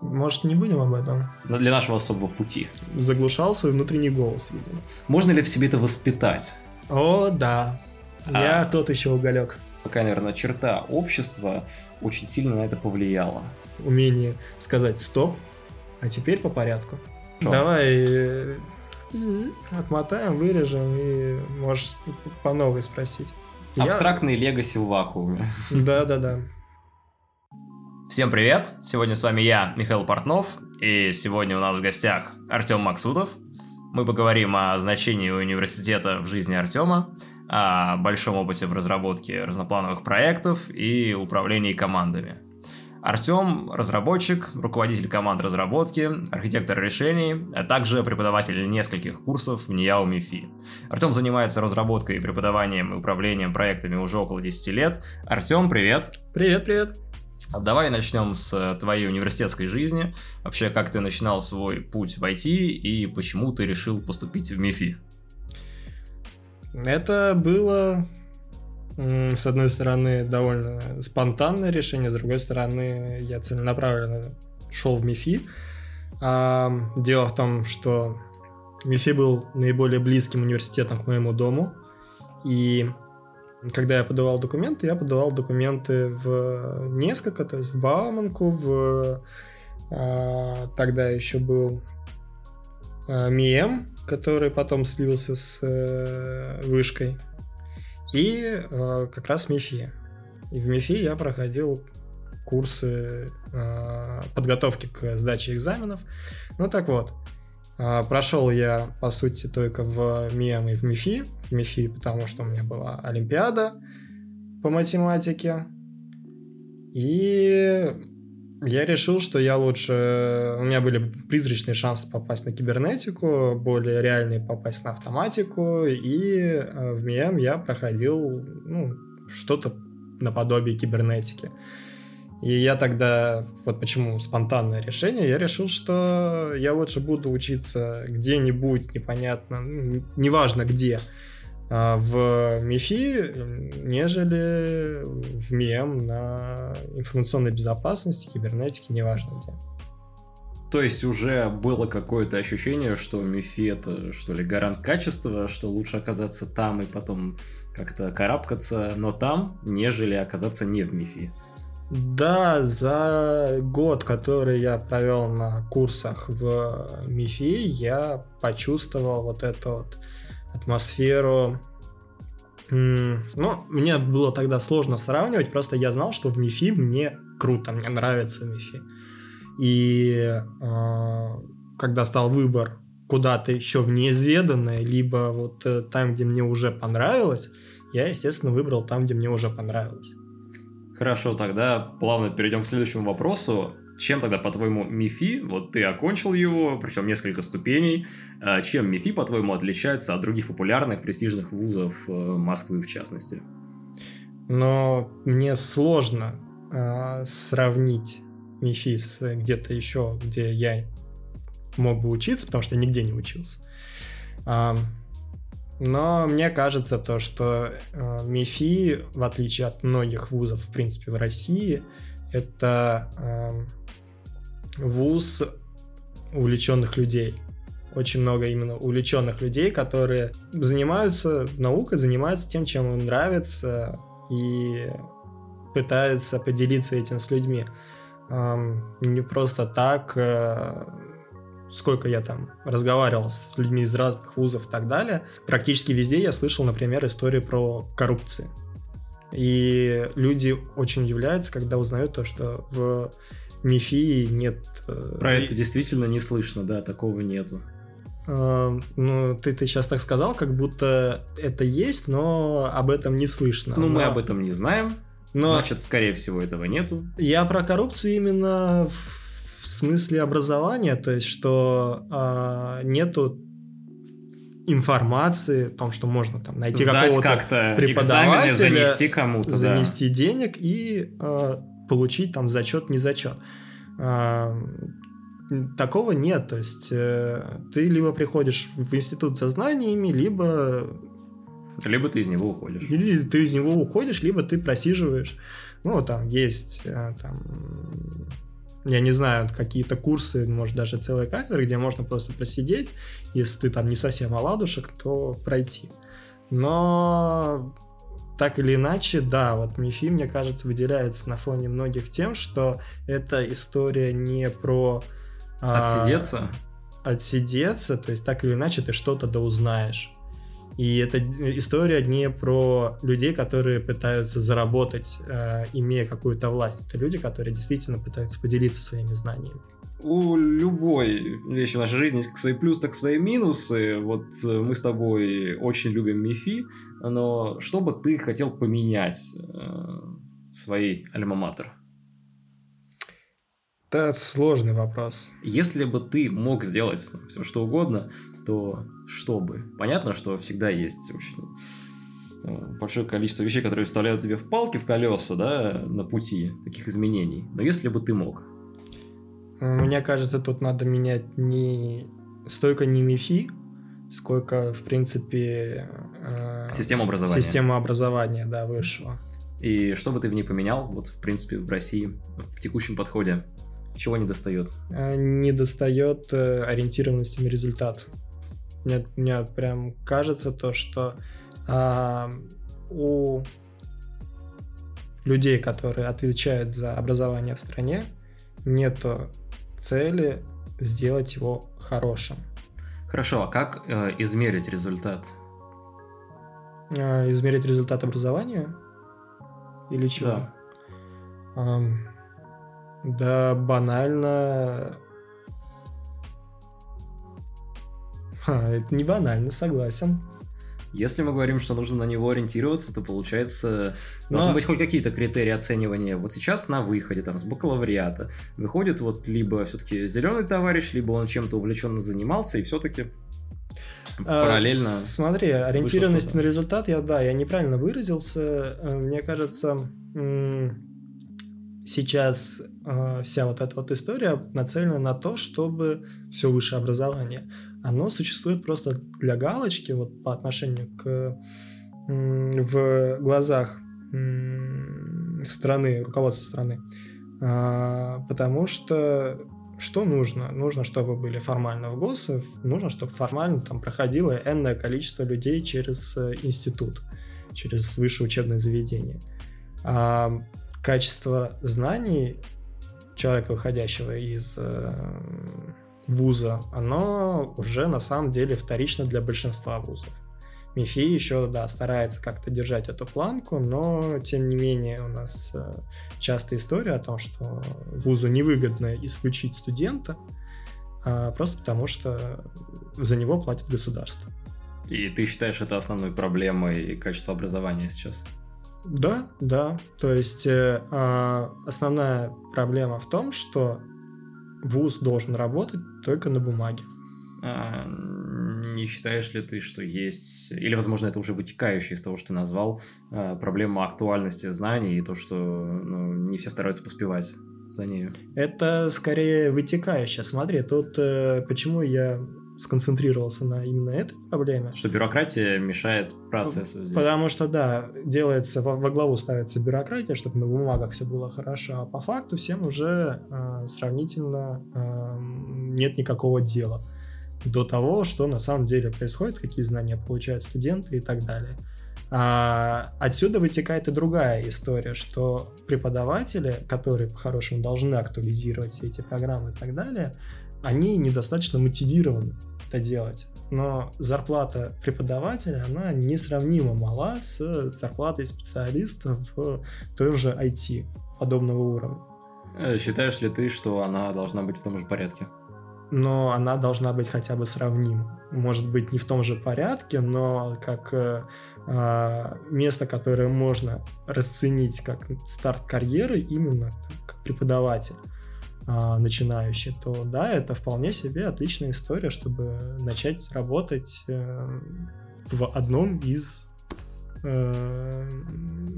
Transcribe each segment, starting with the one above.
Может, не будем об этом? Но для нашего особого пути. Заглушал свой внутренний голос, видимо. Можно ли в себе это воспитать? О, да. А... Я тот еще уголек. Какая, наверное, черта общества очень сильно на это повлияла? Умение сказать «стоп», а теперь по порядку. Шо? Давай э, отмотаем, вырежем и можешь по новой спросить. Абстрактный Я... легаси в вакууме. Да-да-да. Всем привет! Сегодня с вами я, Михаил Портнов, и сегодня у нас в гостях Артем Максутов. Мы поговорим о значении университета в жизни Артема, о большом опыте в разработке разноплановых проектов и управлении командами. Артем – разработчик, руководитель команд разработки, архитектор решений, а также преподаватель нескольких курсов в НИЯУ МИФИ. Артем занимается разработкой, преподаванием и управлением проектами уже около 10 лет. Артем, привет! Привет, привет! Давай начнем с твоей университетской жизни. Вообще, как ты начинал свой путь в IT и почему ты решил поступить в МИФИ? Это было, с одной стороны, довольно спонтанное решение, с другой стороны, я целенаправленно шел в МИФИ. Дело в том, что МИФИ был наиболее близким университетом к моему дому, и когда я подавал документы, я подавал документы в несколько, то есть в Бауманку, в а, тогда еще был а, который потом слился с а, вышкой, и а, как раз МИФИ. И в МИФИ я проходил курсы а, подготовки к сдаче экзаменов. Ну так вот, прошел я, по сути, только в МИЭМ и в МИФИ. В МИФИ, потому что у меня была Олимпиада по математике. И я решил, что я лучше... У меня были призрачные шансы попасть на кибернетику, более реальные попасть на автоматику. И а, в МИЭМ я проходил ну, что-то наподобие кибернетики. И я тогда, вот почему спонтанное решение, я решил, что я лучше буду учиться где-нибудь, непонятно, ну, неважно где, а, в МИФИ, нежели в МИЭМ на информационной безопасности, кибернетике, неважно где. То есть уже было какое-то ощущение, что МИФИ это что ли гарант качества, что лучше оказаться там и потом как-то карабкаться, но там, нежели оказаться не в МИФИ. Да, за год, который я провел на курсах в МИФИ, я почувствовал вот эту вот атмосферу. Ну, мне было тогда сложно сравнивать, просто я знал, что в МИФИ мне круто, мне нравится МИФИ. И э, когда стал выбор куда-то еще в неизведанное, либо вот э, там, где мне уже понравилось, я, естественно, выбрал там, где мне уже понравилось. Хорошо, тогда плавно перейдем к следующему вопросу. Чем тогда, по-твоему, МИФИ, вот ты окончил его, причем несколько ступеней, а чем МИФИ, по-твоему, отличается от других популярных престижных вузов э, Москвы в частности? Но мне сложно э, сравнить МИФИ с где-то еще, где я мог бы учиться, потому что я нигде не учился. Но мне кажется то, что э, МИФИ, в отличие от многих вузов, в принципе, в России, это э, вуз увлеченных людей. Очень много именно увлеченных людей, которые занимаются наукой, занимаются тем, чем им нравится, и пытаются поделиться этим с людьми. Эм, не просто так э, сколько я там разговаривал с людьми из разных вузов и так далее, практически везде я слышал, например, истории про коррупцию. И люди очень удивляются, когда узнают то, что в МИФИ нет... Э, про это действительно не слышно, да, такого нету. Uh, ну, ты, ты сейчас так сказал, как будто это есть, но об этом не слышно. Ну, но... мы об этом не знаем. Но... Значит, скорее всего, этого нету. Я про коррупцию именно в в смысле образования, то есть что э, нету информации о том, что можно там найти какого-то как преподавателя, занести кому-то, занести да. денег и э, получить там зачет, не зачет. Э, такого нет, то есть э, ты либо приходишь в институт со знаниями, либо либо ты из него уходишь. Или ты из него уходишь, либо ты просиживаешь. Ну, там есть э, там, я не знаю, какие-то курсы, может, даже целые кафедры, где можно просто просидеть, если ты там не совсем оладушек, то пройти. Но так или иначе, да, вот МИФИ, мне кажется, выделяется на фоне многих тем, что это история не про... Отсидеться? А, отсидеться, то есть так или иначе ты что-то да узнаешь. И это история не про людей, которые пытаются заработать, э, имея какую-то власть. Это люди, которые действительно пытаются поделиться своими знаниями. У любой вещи в нашей жизни есть как свои плюсы, так и свои минусы. Вот э, мы с тобой очень любим МИФИ, но что бы ты хотел поменять э, своей альма-матер? Это сложный вопрос. Если бы ты мог сделать все что угодно, то что бы? Понятно, что всегда есть очень э, большое количество вещей, которые вставляют тебе в палки, в колеса, да, на пути таких изменений. Но если бы ты мог? Мне кажется, тут надо менять не столько не МИФИ, сколько, в принципе... Э, система образования. Система образования, да, высшего. И что бы ты в ней поменял, вот, в принципе, в России, в текущем подходе? Чего не достает? Э, не достает э, ориентированности на результат. Мне, мне прям кажется то, что а, у людей, которые отвечают за образование в стране, нету цели сделать его хорошим. Хорошо, а как э, измерить результат? Э, измерить результат образования? Или чего? Да. Эм, да, банально. Ха, это не банально, согласен. Если мы говорим, что нужно на него ориентироваться, то получается Но... должны быть хоть какие-то критерии оценивания. Вот сейчас на выходе, там, с бакалавриата, выходит вот либо все-таки зеленый товарищ, либо он чем-то увлеченно занимался, и все-таки а, параллельно. А, смотри, ориентированность на результат, я да, я неправильно выразился. Э, мне кажется, сейчас э, вся вот эта вот история нацелена на то, чтобы все высшее образование, оно существует просто для галочки вот по отношению к в глазах страны, руководства страны, э, потому что что нужно? Нужно, чтобы были формально в ГОСов, нужно, чтобы формально там проходило энное количество людей через э, институт, через высшее учебное заведение. А качество знаний человека, выходящего из э, вуза, оно уже на самом деле вторично для большинства вузов. МИФИ еще, да, старается как-то держать эту планку, но, тем не менее, у нас э, часто история о том, что вузу невыгодно исключить студента, э, просто потому что за него платит государство. И ты считаешь это основной проблемой качества образования сейчас? Да, да. То есть э, а, основная проблема в том, что вуз должен работать только на бумаге. А, не считаешь ли ты, что есть, или, возможно, это уже вытекающее из того, что ты назвал, а, проблема актуальности знаний и то, что ну, не все стараются поспевать за нею? Это скорее вытекающее. Смотри, тут э, почему я сконцентрировался на именно этой проблеме. Что бюрократия мешает процессу здесь. Потому что, да, делается, во, во главу ставится бюрократия, чтобы на бумагах все было хорошо, а по факту всем уже э, сравнительно э, нет никакого дела до того, что на самом деле происходит, какие знания получают студенты и так далее. А отсюда вытекает и другая история, что преподаватели, которые по-хорошему должны актуализировать все эти программы и так далее, они недостаточно мотивированы это делать. Но зарплата преподавателя, она несравнимо мала с зарплатой специалиста в той же IT подобного уровня. Э, считаешь ли ты, что она должна быть в том же порядке? Но она должна быть хотя бы сравнима. Может быть, не в том же порядке, но как э, а, место, которое можно расценить как старт карьеры именно как преподаватель а, начинающий, то да, это вполне себе отличная история, чтобы начать работать э, в одном из э,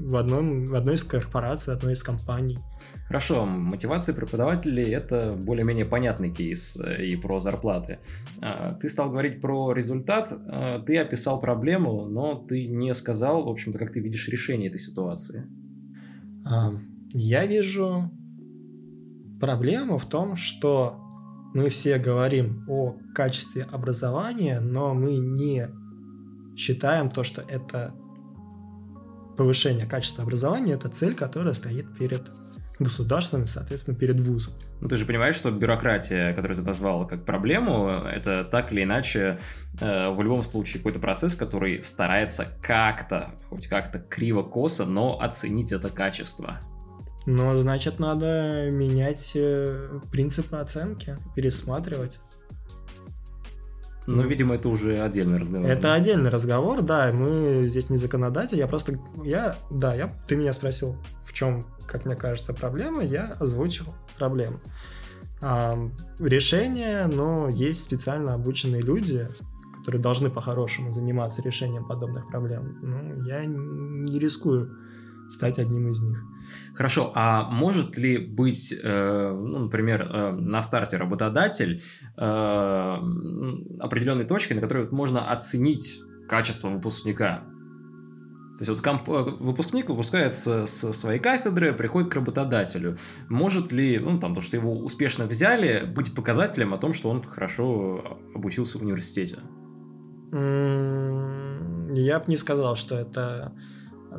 в, одном, в одной из корпораций, одной из компаний. Хорошо, мотивация преподавателей – это более-менее понятный кейс э, и про зарплаты. А, ты стал говорить про результат, а, ты описал проблему, но ты не сказал, в общем-то, как ты видишь решение этой ситуации. Я вижу проблема в том, что мы все говорим о качестве образования, но мы не считаем то, что это повышение качества образования, это цель, которая стоит перед государством и, соответственно, перед вузом. Ну, ты же понимаешь, что бюрократия, которую ты назвал как проблему, это так или иначе э, в любом случае какой-то процесс, который старается как-то, хоть как-то криво-косо, но оценить это качество. Но, значит, надо менять э, принципы оценки, пересматривать. Ну, видимо, это уже отдельный разговор. Это отдельный разговор, да. Мы здесь не законодатель. Я просто, я, да, я, ты меня спросил, в чем, как мне кажется, проблема. Я озвучил проблему. А, решение, но есть специально обученные люди, которые должны по-хорошему заниматься решением подобных проблем. Ну, я не рискую стать одним из них. Хорошо, а может ли быть, э, ну, например, э, на старте работодатель э, определенной точкой, на которой можно оценить качество выпускника? То есть вот комп- э, выпускник выпускается с своей кафедры, приходит к работодателю. Может ли, ну там, то, что его успешно взяли, быть показателем о том, что он хорошо обучился в университете? Я бы не сказал, что это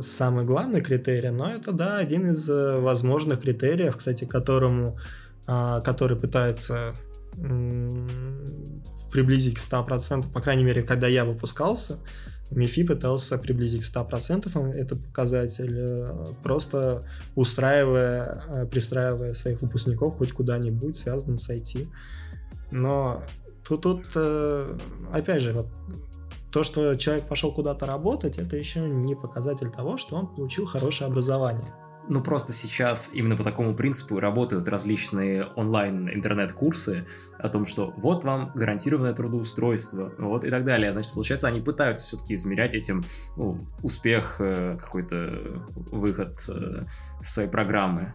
самый главный критерий, но это, да, один из э, возможных критериев, кстати, которому, а, который пытается приблизить к 100%, по крайней мере, когда я выпускался, МИФИ пытался приблизить к 100% этот показатель, э, просто устраивая, э, пристраивая своих выпускников хоть куда-нибудь, связанным с IT. Но тут, тут опять же, вот то, что человек пошел куда-то работать, это еще не показатель того, что он получил хорошее образование. Ну, просто сейчас именно по такому принципу работают различные онлайн-интернет-курсы о том, что вот вам гарантированное трудоустройство, вот и так далее. Значит, получается, они пытаются все-таки измерять этим ну, успех, э, какой-то выход э, своей программы.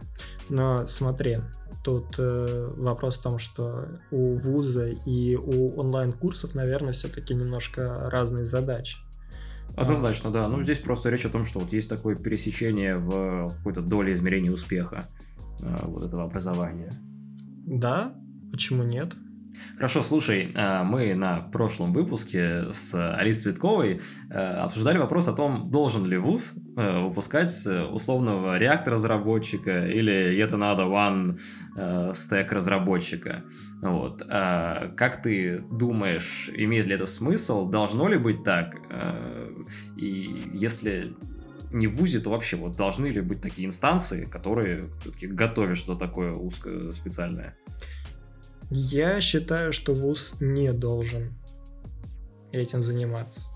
Но смотри, Тут э, вопрос в том, что у вуза и у онлайн-курсов, наверное, все-таки немножко разные задачи. Однозначно, да. Ну, здесь просто речь о том, что вот есть такое пересечение в какой-то доле измерения успеха э, вот этого образования. Да, почему нет? Хорошо, слушай, э, мы на прошлом выпуске с Алисой Цветковой э, обсуждали вопрос о том, должен ли ВУЗ э, выпускать условного реактор-разработчика или это надо one stack разработчика. Вот. Как ты думаешь, имеет ли это смысл? Должно ли быть так? И если не в ВУЗе, то вообще вот должны ли быть такие инстанции, которые все-таки готовят что-то такое узкое специальное? Я считаю, что ВУЗ не должен этим заниматься.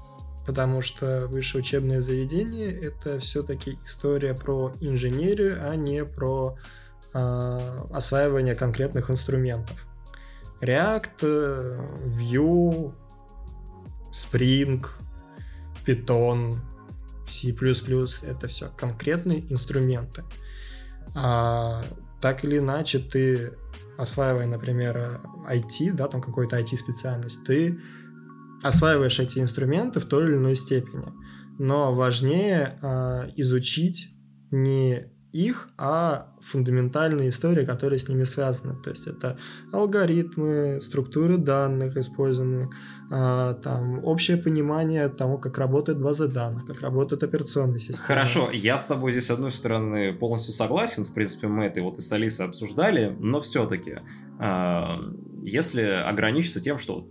Потому что высшее учебное заведение это все-таки история про инженерию, а не про э, осваивание конкретных инструментов. React, Vue, Spring, Python, C++ это все конкретные инструменты. А, так или иначе ты осваивая, например, IT, да, там какую-то IT-специальность, ты осваиваешь эти инструменты в той или иной степени. Но важнее э, изучить не их, а фундаментальные истории, которые с ними связаны. То есть это алгоритмы, структуры данных использованные, а, там общее понимание того, как работает база данных, как работают операционные системы. Хорошо, я с тобой здесь, с одной стороны, полностью согласен. В принципе, мы это вот и с Алисой обсуждали, но все-таки, а, если ограничиться тем, что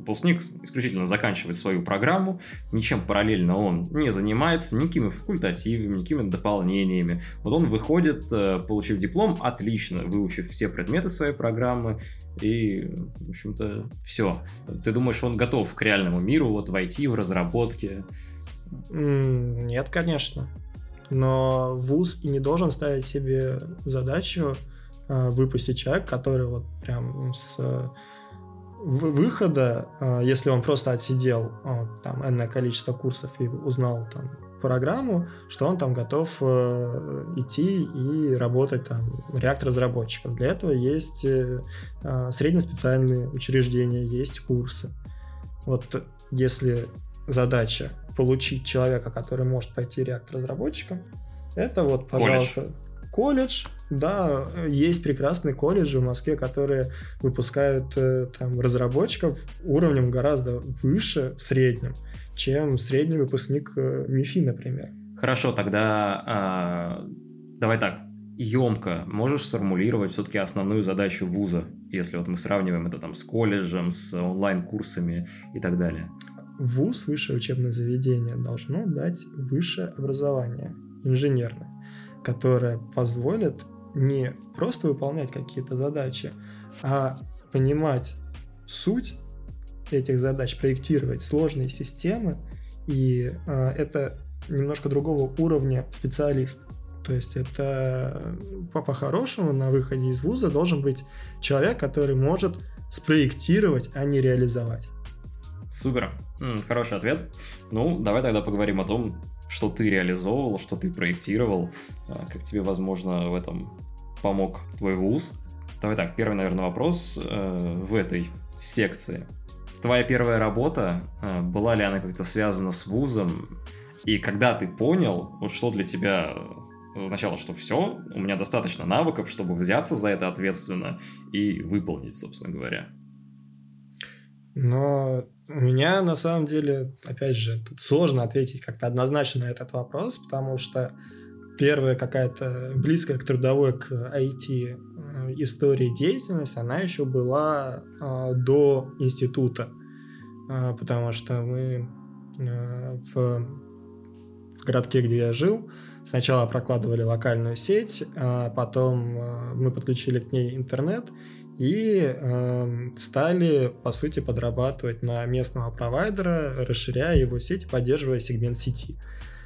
Выпускник исключительно заканчивает свою программу, ничем параллельно он не занимается, никакими факультативами, никакими дополнениями. Вот он выходит, э, получив диплом, отлично, выучив все предметы своей программы, и, в общем-то, все. Ты думаешь, он готов к реальному миру, вот войти в разработке? Нет, конечно. Но вуз и не должен ставить себе задачу э, выпустить человека, который вот прям с выхода, а, если он просто отсидел а, там энное количество курсов и узнал там программу, что он там готов э, идти и работать там реактор-разработчиком. Для этого есть э, а, среднеспециальные учреждения, есть курсы. Вот если задача получить человека, который может пойти реактор-разработчиком, это вот, пожалуйста, колледж, колледж Да, есть прекрасные колледжи в Москве, которые выпускают э, там разработчиков уровнем гораздо выше в среднем, чем средний выпускник э, МИФИ, например. Хорошо, тогда а, давай так, емко можешь сформулировать все-таки основную задачу вуза, если вот мы сравниваем это там с колледжем, с онлайн-курсами и так далее? ВУЗ, высшее учебное заведение, должно дать высшее образование, инженерное, которое позволит не просто выполнять какие-то задачи, а понимать суть этих задач, проектировать сложные системы, и э, это немножко другого уровня специалист. То есть это по-хорошему на выходе из вуза должен быть человек, который может спроектировать, а не реализовать. Супер, хороший ответ. Ну, давай тогда поговорим о том, что ты реализовывал, что ты проектировал, а, как тебе, возможно, в этом помог твой вуз. Давай так, первый, наверное, вопрос э, в этой секции. Твоя первая работа, э, была ли она как-то связана с вузом? И когда ты понял, вот что для тебя означало, что все, у меня достаточно навыков, чтобы взяться за это ответственно и выполнить, собственно говоря. Но у меня на самом деле, опять же, тут сложно ответить как-то однозначно на этот вопрос, потому что первая какая-то близкая к трудовой, к IT истории деятельность, она еще была э, до института, э, потому что мы э, в, городке, где я жил, сначала прокладывали локальную сеть, а потом мы подключили к ней интернет и э, стали, по сути, подрабатывать на местного провайдера, расширяя его сеть, поддерживая сегмент сети.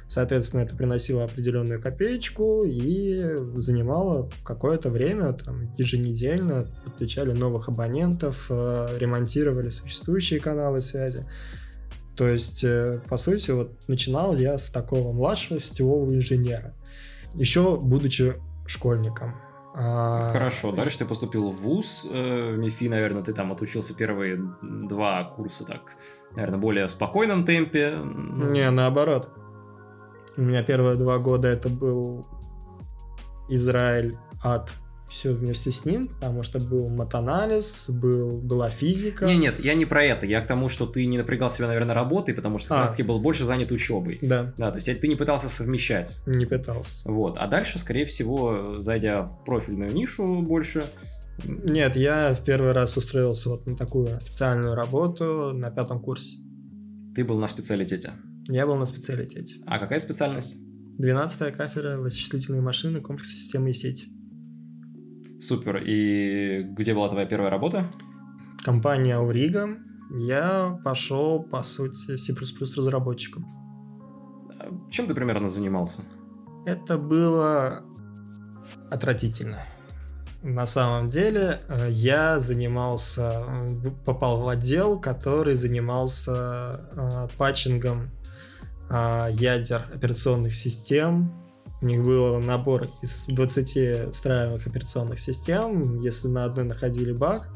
Соответственно, это приносило определенную копеечку и занимало какое-то время, там, еженедельно подключали новых абонентов, э, ремонтировали существующие каналы связи. То есть, э, по сути, вот начинал я с такого младшего сетевого инженера, еще будучи школьником. А, Хорошо, дальше ты поступил в ВУЗ, э, в МИФИ, наверное, ты там отучился первые два курса так, наверное, более в спокойном темпе. Не, наоборот. У меня первые два года это был Израиль от все вместе с ним, потому что был матанализ, был, была физика. Не, нет, я не про это. Я к тому, что ты не напрягал себя, наверное, работой, потому что как а. раз таки был больше занят учебой. Да. Да, то есть ты не пытался совмещать. Не пытался. Вот. А дальше, скорее всего, зайдя в профильную нишу больше, нет, я в первый раз устроился вот на такую официальную работу на пятом курсе. Ты был на специалитете? Я был на специалитете. А какая специальность? Двенадцатая кафедра вычислительные машины, комплекс системы и сети. Супер. И где была твоя первая работа? Компания Auriga. Я пошел, по сути, C++ разработчиком. А чем ты примерно занимался? Это было отвратительно. На самом деле э, я занимался, э, попал в отдел, который занимался э, патчингом ядер операционных систем у них был набор из 20 встраиваемых операционных систем. Если на одной находили баг,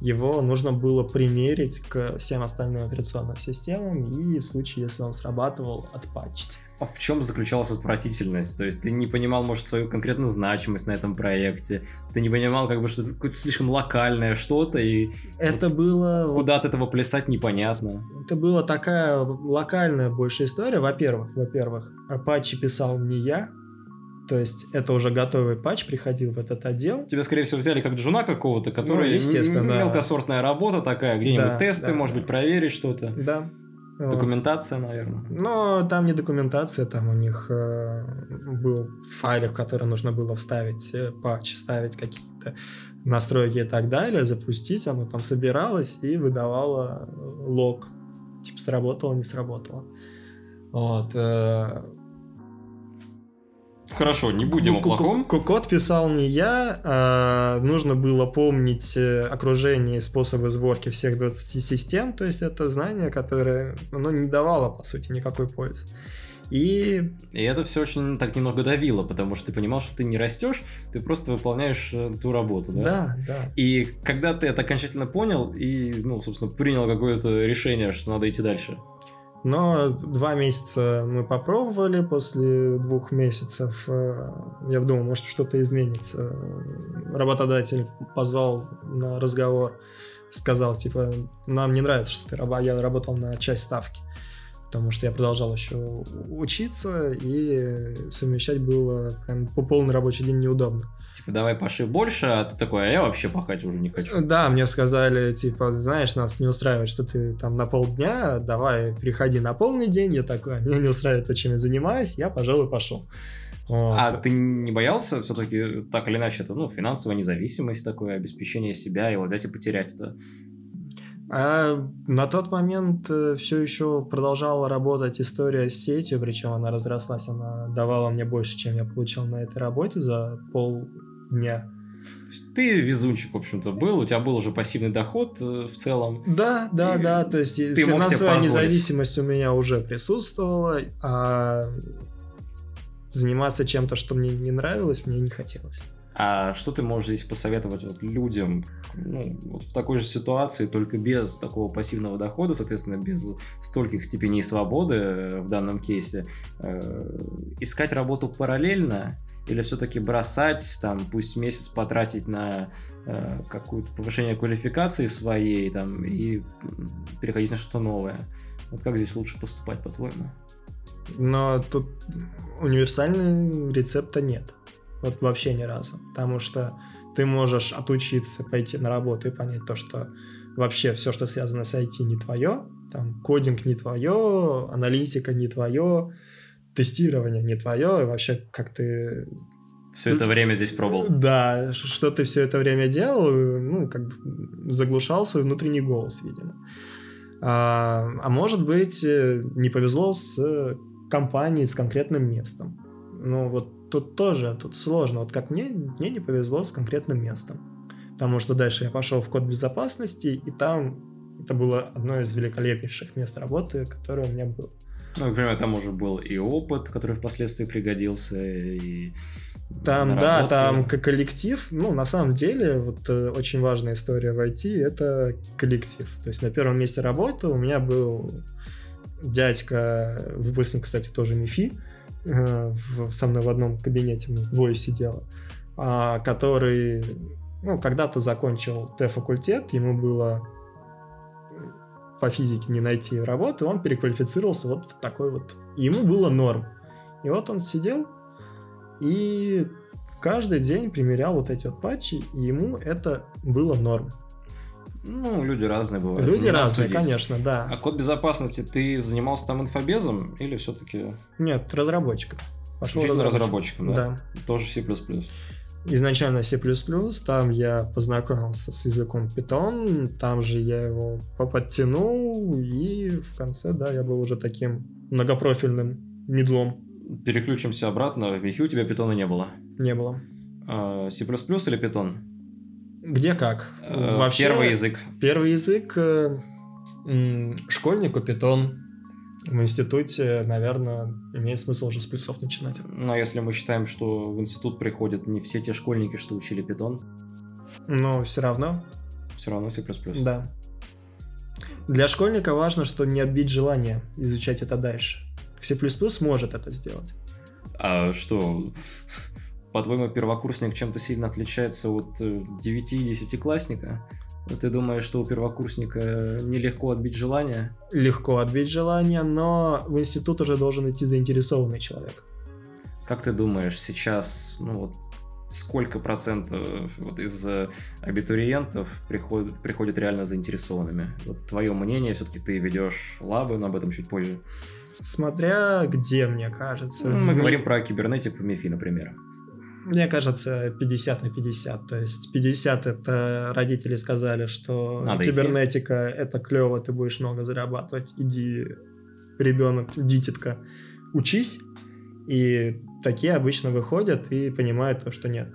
его нужно было примерить к всем остальным операционным системам и в случае, если он срабатывал, отпатчить. А в чем заключалась отвратительность? То есть ты не понимал, может, свою конкретную значимость на этом проекте, ты не понимал, как бы, что это какое-то слишком локальное что-то, и это вот было... Куда от этого плясать, непонятно. Это была такая локальная больше история. Во-первых, во-первых, патчи писал не я, то есть это уже готовый патч приходил в этот отдел. Тебя, скорее всего, взяли как джуна какого-то, который ну, естественно, мелкосортная да. работа такая, где-нибудь да, тесты, да, может да. быть, проверить что-то. Да. Документация, наверное. Но там не документация, там у них э, был файлик, в который нужно было вставить э, патч, вставить какие-то настройки и так далее, запустить, оно там собиралось и выдавало лог. Типа сработало, не сработало. Вот. Э, Хорошо, не будем о плохом. Код писал не я, а нужно было помнить э, окружение и способы сборки всех 20 систем, то есть это знание, которое оно не давало, по сути, никакой пользы. И... и это все очень так немного давило, потому что ты понимал, что ты не растешь, ты просто выполняешь э, ту работу, да? Да, да. И когда ты это окончательно понял и, ну, собственно, принял какое-то решение, что надо идти дальше? Но два месяца мы попробовали, после двух месяцев э, я думал, может что-то изменится. Работодатель позвал на разговор, сказал, типа, нам не нравится, что ты работал, я работал на часть ставки потому что я продолжал еще учиться, и совмещать было прям по полный рабочий день неудобно. Типа, давай паши больше, а ты такой, а я вообще пахать уже не хочу. Да, мне сказали, типа, знаешь, нас не устраивает, что ты там на полдня, давай приходи на полный день. Я такой, меня не устраивает то, чем я занимаюсь, я, пожалуй, пошел. Вот. А ты не боялся все-таки так или иначе это, ну, финансовая независимость такое, обеспечение себя, и вот взять и потерять это? А на тот момент э, все еще продолжала работать история с сетью, причем она разрослась, она давала мне больше, чем я получил на этой работе за полдня. Ты везунчик, в общем-то, был, у тебя был уже пассивный доход э, в целом. Да, да, и да, то есть ты финансовая независимость у меня уже присутствовала, а заниматься чем-то, что мне не нравилось, мне не хотелось. А что ты можешь здесь посоветовать вот людям ну, вот в такой же ситуации, только без такого пассивного дохода, соответственно, без стольких степеней свободы э, в данном кейсе, э, искать работу параллельно или все-таки бросать, там, пусть месяц потратить на э, какое-то повышение квалификации своей, там, и переходить на что-то новое? Вот как здесь лучше поступать, по-твоему? Но тут универсального рецепта нет. Вот вообще ни разу. Потому что ты можешь отучиться, пойти на работу и понять то, что вообще все, что связано с IT, не твое. Там кодинг не твое, аналитика не твое, тестирование не твое, и вообще как ты все это время здесь пробовал. Да, что ты все это время делал, ну, как бы заглушал свой внутренний голос, видимо. А, а может быть, э, не повезло с компанией, с конкретным местом. Ну, вот тут тоже, тут сложно. Вот как мне, мне не повезло с конкретным местом. Потому что дальше я пошел в код безопасности, и там это было одно из великолепнейших мест работы, которое у меня было. Ну, например, там уже был и опыт, который впоследствии пригодился, и там, да, там коллектив. Ну, на самом деле, вот э, очень важная история в IT — это коллектив. То есть на первом месте работы у меня был дядька, выпускник, кстати, тоже МИФИ, в, со мной в одном кабинете, у нас двое сидело, а, который, ну, когда-то закончил Т-факультет, ему было по физике не найти работу, он переквалифицировался вот в такой вот... ему было норм. И вот он сидел и каждый день примерял вот эти вот патчи, и ему это было норм. Ну, люди разные бывают. Люди не разные, конечно, да. А код безопасности ты занимался там инфобезом или все-таки? Нет, разработчиком. Пошел разработчиком. разработчиком, да? Да. Тоже C++. Изначально C++, там я познакомился с языком Python, там же я его поподтянул, и в конце, да, я был уже таким многопрофильным медлом. Переключимся обратно. В MIFI у тебя питона не было? Не было. А, C++ или Python? Где как? Э, Вообще, первый язык. Первый язык э, школьнику питон. В институте, наверное, имеет смысл уже с плюсов начинать. Но если мы считаем, что в институт приходят не все те школьники, что учили питон. Но все равно. Все равно C++. Да. Для школьника важно, что не отбить желание изучать это дальше. C++ может это сделать. А что, по-твоему, первокурсник чем-то сильно отличается от 9-10-классника? Э, Ты думаешь, что у первокурсника нелегко отбить желание? Легко отбить желание, но в институт уже должен идти заинтересованный человек. Как ты думаешь, сейчас, ну вот, сколько процентов вот из э, абитуриентов приходят, приходят реально заинтересованными? Вот твое мнение, все-таки ты ведешь лабы, но об этом чуть позже. Смотря где, мне кажется. Ну, мы в... говорим про кибернетику в МИФИ, например. Мне кажется, 50 на 50. То есть 50 это родители сказали, что Надо кибернетика идти. это клево, ты будешь много зарабатывать. Иди, ребенок, дитятка, учись. И такие обычно выходят и понимают, что нет,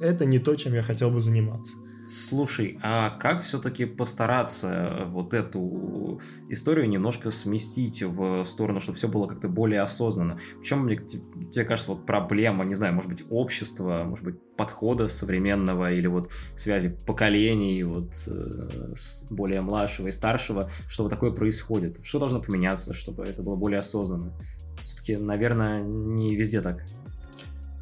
это не то, чем я хотел бы заниматься. Слушай, а как все-таки постараться вот эту историю немножко сместить в сторону, чтобы все было как-то более осознанно? В чем, мне, тебе кажется, вот проблема, не знаю, может быть, общества, может быть, подхода современного или вот связи поколений, вот э, более младшего и старшего, что вот такое происходит? Что должно поменяться, чтобы это было более осознанно? Все-таки, наверное, не везде так.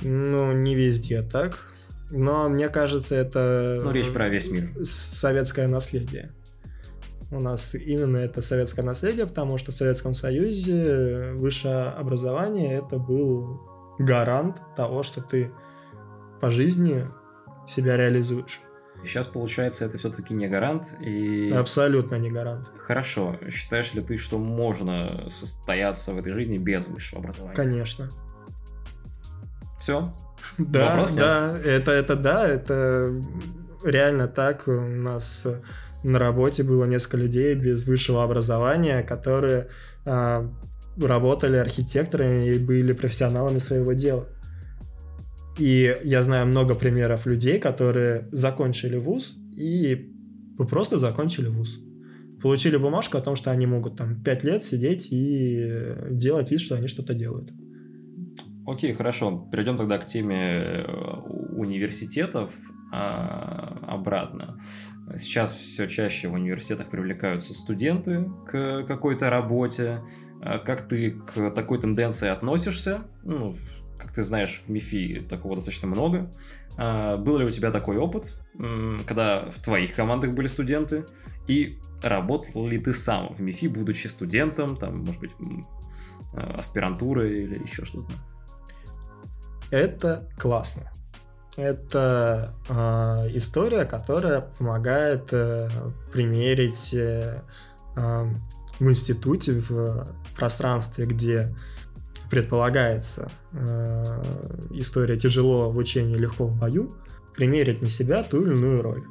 Ну, не везде так но мне кажется, это... Ну, речь про весь мир. Советское наследие. У нас именно это советское наследие, потому что в Советском Союзе высшее образование это был гарант того, что ты по жизни себя реализуешь. Сейчас, получается, это все-таки не гарант и... Абсолютно не гарант. Хорошо. Считаешь ли ты, что можно состояться в этой жизни без высшего образования? Конечно. Все? Да, Вопрос да, это, это да, это реально так. У нас на работе было несколько людей без высшего образования, которые а, работали архитекторами и были профессионалами своего дела. И я знаю много примеров людей, которые закончили вуз и просто закончили вуз. Получили бумажку о том, что они могут там 5 лет сидеть и делать вид, что они что-то делают. Окей, хорошо. Перейдем тогда к теме э, университетов а, обратно. Сейчас все чаще в университетах привлекаются студенты к какой-то работе. А как ты к такой тенденции относишься? Ну, как ты знаешь, в МИФИ такого достаточно много. А, был ли у тебя такой опыт, когда в твоих командах были студенты? И работал ли ты сам в МИФИ, будучи студентом, там, может быть, аспирантурой или еще что-то? Это классно. Это э, история, которая помогает э, примерить э, э, в институте, в пространстве, где предполагается э, история тяжело в учении, легко в бою, примерить на себя ту или иную роль.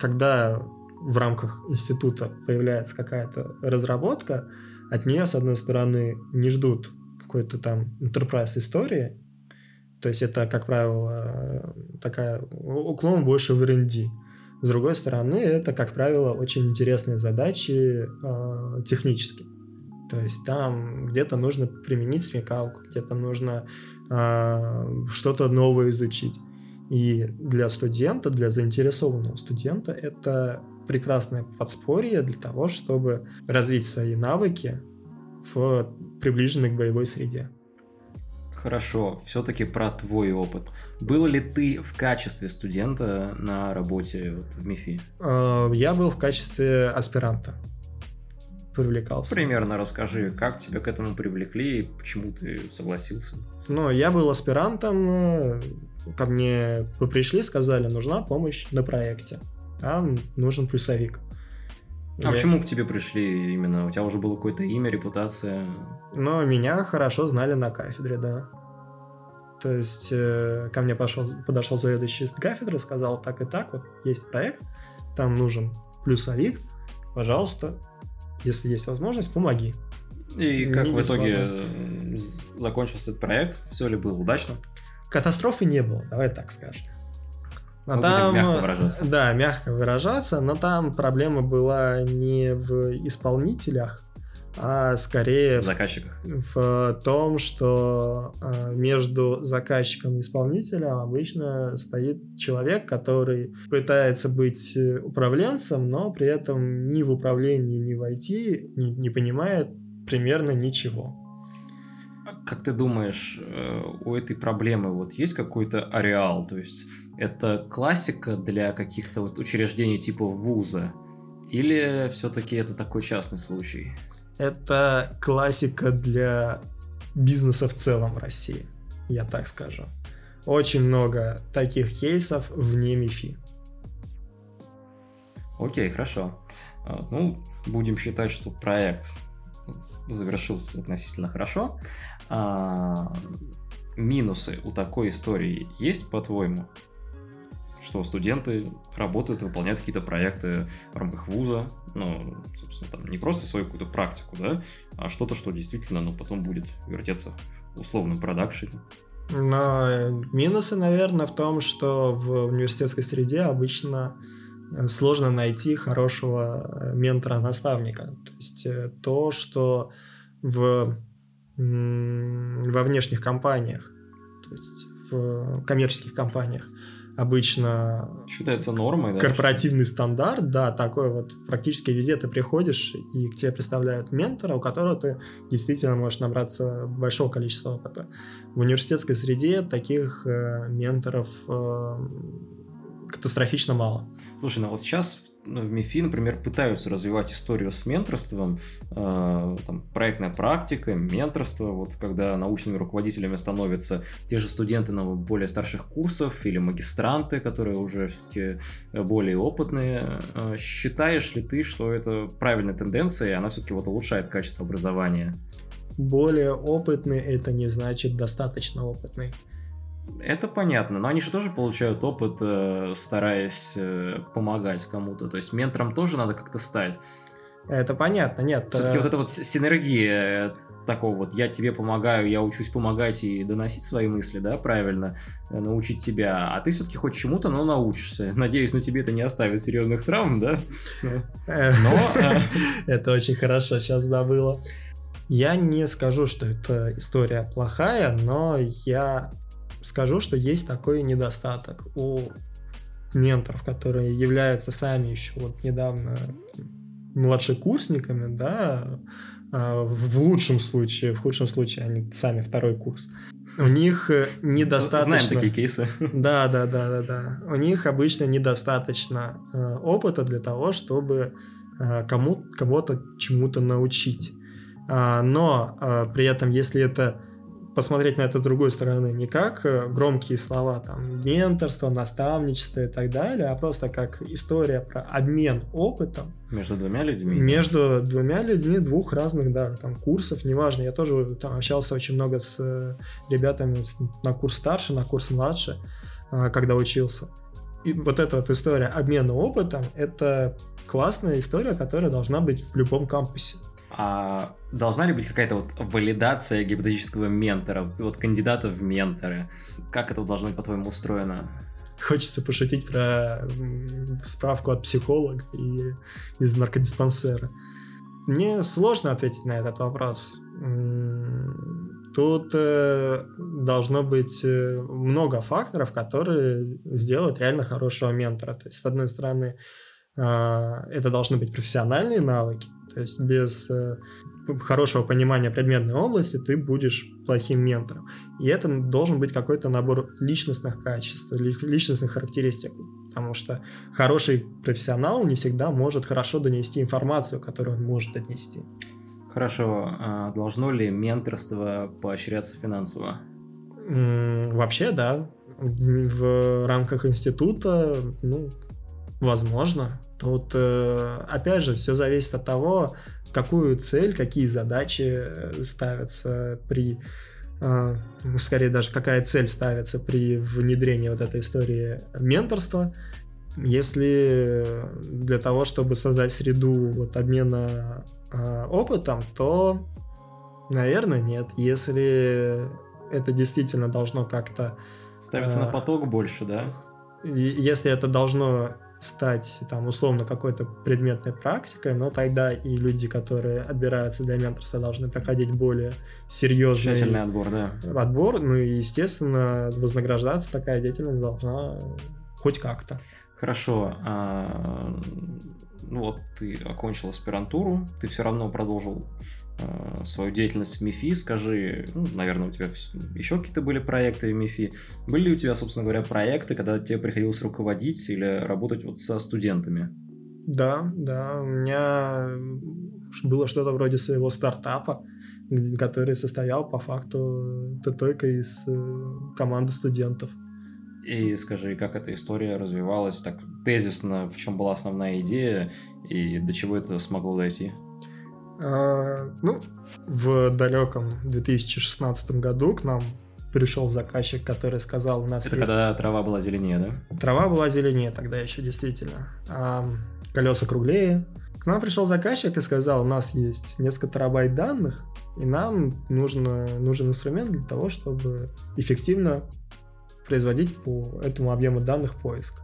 Когда в рамках института появляется какая-то разработка, от нее, с одной стороны, не ждут какой-то там enterprise истории, то есть это, как правило, такая уклон больше в R&D. С другой стороны, это, как правило, очень интересные задачи э, технические. То есть там где-то нужно применить смекалку, где-то нужно э, что-то новое изучить. И для студента, для заинтересованного студента это прекрасное подспорье для того, чтобы развить свои навыки в приближенной к боевой среде. Хорошо, все-таки про твой опыт. Был ли ты в качестве студента на работе вот, в МИФИ? А, я был в качестве аспиранта. Привлекался. Примерно расскажи, как тебя к этому привлекли и почему ты согласился? Ну, я был аспирантом, э, ко мне вы пришли, сказали, нужна помощь на проекте. Там нужен плюсовик. А я... почему к тебе пришли именно? У тебя уже было какое-то имя, репутация? Но меня хорошо знали на кафедре, да. То есть э, ко мне пошел, подошел заведующий кафедры, сказал так и так, вот есть проект, там нужен плюсовик, пожалуйста, если есть возможность, помоги. И как не в итоге бесплатно. закончился этот проект? Все ли было удачно? Катастрофы не было, давай так скажем. Но ну, там, мягко выражаться. Да, мягко выражаться, но там проблема была не в исполнителях, а скорее в заказчиках. В том, что а, между заказчиком и исполнителем обычно стоит человек, который пытается быть управленцем, но при этом ни в управлении, ни в IT не, не понимает примерно ничего. Как ты думаешь, э, у этой проблемы вот есть какой-то ареал? То есть это классика для каких-то вот учреждений типа вуза? Или все-таки это такой частный случай? Это классика для бизнеса в целом в России, я так скажу. Очень много таких кейсов вне МИФИ. Окей, хорошо. А, ну, будем считать, что проект завершился относительно хорошо. А, минусы у такой истории есть, по-твоему? Что студенты работают, выполняют какие-то проекты в рамках вуза, ну, собственно, там не просто свою какую-то практику, да, а что-то, что действительно, ну, потом будет вертеться в условном продакшене. Но минусы, наверное, в том, что в университетской среде обычно э, сложно найти хорошего ментора-наставника. То есть то, что в, во внешних компаниях, то есть в коммерческих компаниях обычно считается нормой, да? Корпоративный стандарт, да, такой вот практически везде ты приходишь и к тебе представляют ментора, у которого ты действительно можешь набраться большого количества опыта. В университетской среде таких э, менторов э, катастрофично мало. Слушай, ну вот сейчас в МИФИ, например, пытаются развивать историю с менторством, э, там, проектная практика, менторство, вот когда научными руководителями становятся те же студенты на более старших курсов или магистранты, которые уже все-таки более опытные. Э, считаешь ли ты, что это правильная тенденция, и она все-таки вот улучшает качество образования? Более опытный это не значит достаточно опытный. Это понятно, но они же тоже получают опыт, э, стараясь э, помогать кому-то. То есть ментором тоже надо как-то стать. Это понятно, нет. Все-таки э, вот эта вот синергия такого вот я тебе помогаю, я учусь помогать и доносить свои мысли, да, правильно, научить тебя, а ты все-таки хоть чему-то, но научишься. Надеюсь, на тебе это не оставит серьезных травм, да? Но... Это очень хорошо сейчас забыла. Я не скажу, что эта история плохая, но я скажу, что есть такой недостаток у менторов, которые являются сами еще вот недавно младшекурсниками, да, а, в лучшем случае, в худшем случае они сами второй курс. У них э, недостаточно... Знаем такие кейсы. Да, да, да, да, да. У них обычно недостаточно э, опыта для того, чтобы э, кому, кого-то чему-то научить. А, но при этом, если это посмотреть на это с другой стороны, не как э, громкие слова, там, менторство, наставничество и так далее, а просто как история про обмен опытом. Между двумя людьми? Между двумя людьми двух разных, да, там, курсов, неважно. Я тоже там общался очень много с э, ребятами на курс старше, на курс младше, э, когда учился. И вот эта вот история обмена опытом, это классная история, которая должна быть в любом кампусе. А должна ли быть какая-то вот валидация гипотетического ментора, вот кандидата в менторы? Как это должно быть, по-твоему, устроено? Хочется пошутить про справку от психолога и из наркодиспансера. Мне сложно ответить на этот вопрос. Тут э, должно быть э, много факторов, которые сделают реально хорошего ментора. То есть, с одной стороны, э, это должны быть профессиональные навыки, то есть без э, хорошего понимания предметной области ты будешь плохим ментором. И это должен быть какой-то набор личностных качеств, личностных характеристик. Потому что хороший профессионал не всегда может хорошо донести информацию, которую он может донести. Хорошо. А должно ли менторство поощряться финансово? Вообще, да. В рамках института, ну, возможно. Тут, э, опять же, все зависит от того, какую цель, какие задачи э, ставятся при э, ну, скорее даже какая цель ставится при внедрении вот этой истории менторства. Если для того, чтобы создать среду вот обмена опытом, то, наверное, нет. Если это действительно должно как-то... Ставиться на поток больше, да? Если это должно стать там условно какой-то предметной практикой, но тогда и люди, которые отбираются для менторства, должны проходить более серьезный Тщательный отбор, да. Отбор, ну и естественно вознаграждаться такая деятельность должна хоть как-то. Хорошо. А, ну вот ты окончил аспирантуру, ты все равно продолжил свою деятельность в МИФИ, скажи, ну, наверное, у тебя еще какие-то были проекты в МИФИ. Были ли у тебя, собственно говоря, проекты, когда тебе приходилось руководить или работать вот со студентами? Да, да, у меня было что-то вроде своего стартапа, который состоял по факту только из э, команды студентов. И скажи, как эта история развивалась так тезисно, в чем была основная идея и до чего это смогло дойти? А, ну, в далеком 2016 году к нам пришел заказчик, который сказал, у нас Это есть... когда трава была зеленее, да? Трава была зеленее тогда еще, действительно. А колеса круглее. К нам пришел заказчик и сказал, у нас есть несколько терабайт данных, и нам нужно, нужен инструмент для того, чтобы эффективно производить по этому объему данных поиск.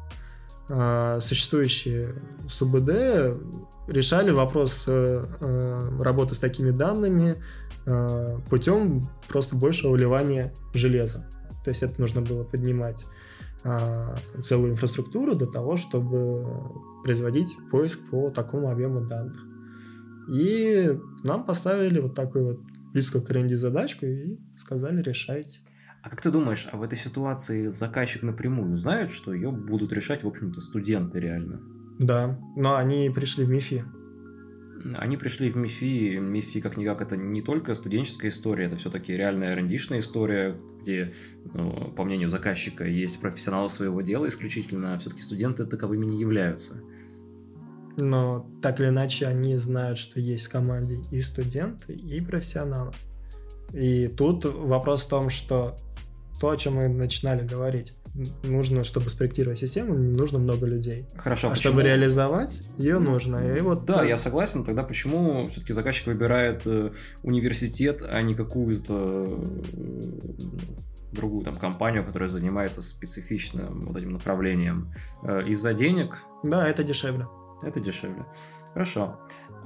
Э, существующие СУБД решали вопрос э, э, работы с такими данными путем просто большего вливания железа. То есть это нужно было поднимать целую инфраструктуру для того, чтобы производить поиск по такому объему данных. И нам поставили вот такую вот близкую к R&D задачку и сказали решайте. А как ты думаешь, а в этой ситуации заказчик напрямую знает, что ее будут решать, в общем-то, студенты реально? Да, но они пришли в МИФИ. Они пришли в МИФИ. МИФИ, как-никак, это не только студенческая история, это все-таки реальная рендишная история, где, ну, по мнению заказчика, есть профессионалы своего дела, исключительно все-таки студенты таковыми не являются. Но так или иначе они знают, что есть в команде и студенты, и профессионалы. И тут вопрос в том, что то, о чем мы начинали говорить, нужно, чтобы спроектировать систему, не нужно много людей. Хорошо. А почему? чтобы реализовать, ее нужно. И вот да, так... я согласен. Тогда почему все-таки заказчик выбирает э, университет, а не какую-то э, другую там компанию, которая занимается специфичным вот этим направлением? Э, из-за денег? Да, это дешевле. Это дешевле. Хорошо.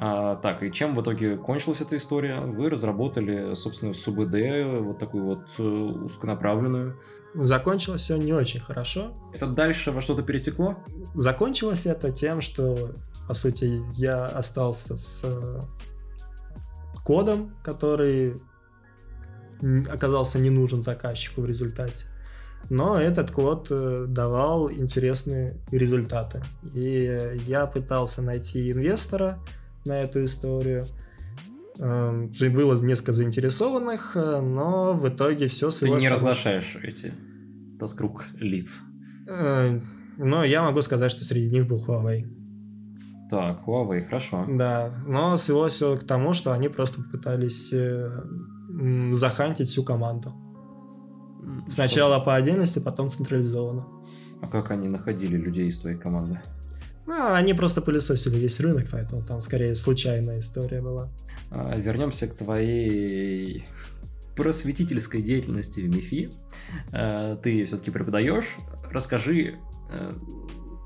А, так, и чем в итоге кончилась эта история? Вы разработали, собственно, СУБД, вот такую вот э, узконаправленную. Закончилось все не очень хорошо. Это дальше во что-то перетекло? Закончилось это тем, что, по сути, я остался с э, кодом, который оказался не нужен заказчику в результате. Но этот код э, давал интересные результаты. И я пытался найти инвестора, на эту историю. Эм, было несколько заинтересованных, э, но в итоге все свелось... Ты не разглашаешь эти тот круг лиц. Э, но я могу сказать, что среди них был Huawei. Так, Huawei, хорошо. Да, но свелось все к тому, что они просто пытались э, захантить всю команду. Сначала что? по отдельности, потом централизованно. А как они находили людей из твоей команды? Ну, они просто пылесосили весь рынок, поэтому там скорее случайная история была. А, вернемся к твоей просветительской деятельности в МИФИ. А, ты все-таки преподаешь. Расскажи, а,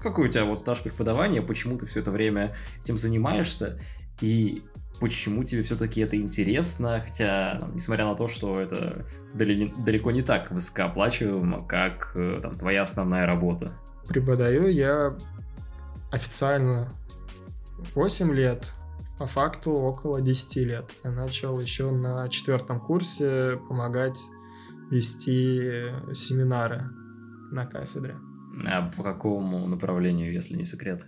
какой у тебя вот стаж преподавания, почему ты все это время этим занимаешься, и почему тебе все-таки это интересно, хотя, там, несмотря на то, что это далеко не так высокооплачиваемо, как э, там, твоя основная работа. Преподаю я официально 8 лет, по факту около 10 лет. Я начал еще на четвертом курсе помогать вести семинары на кафедре. А по какому направлению, если не секрет?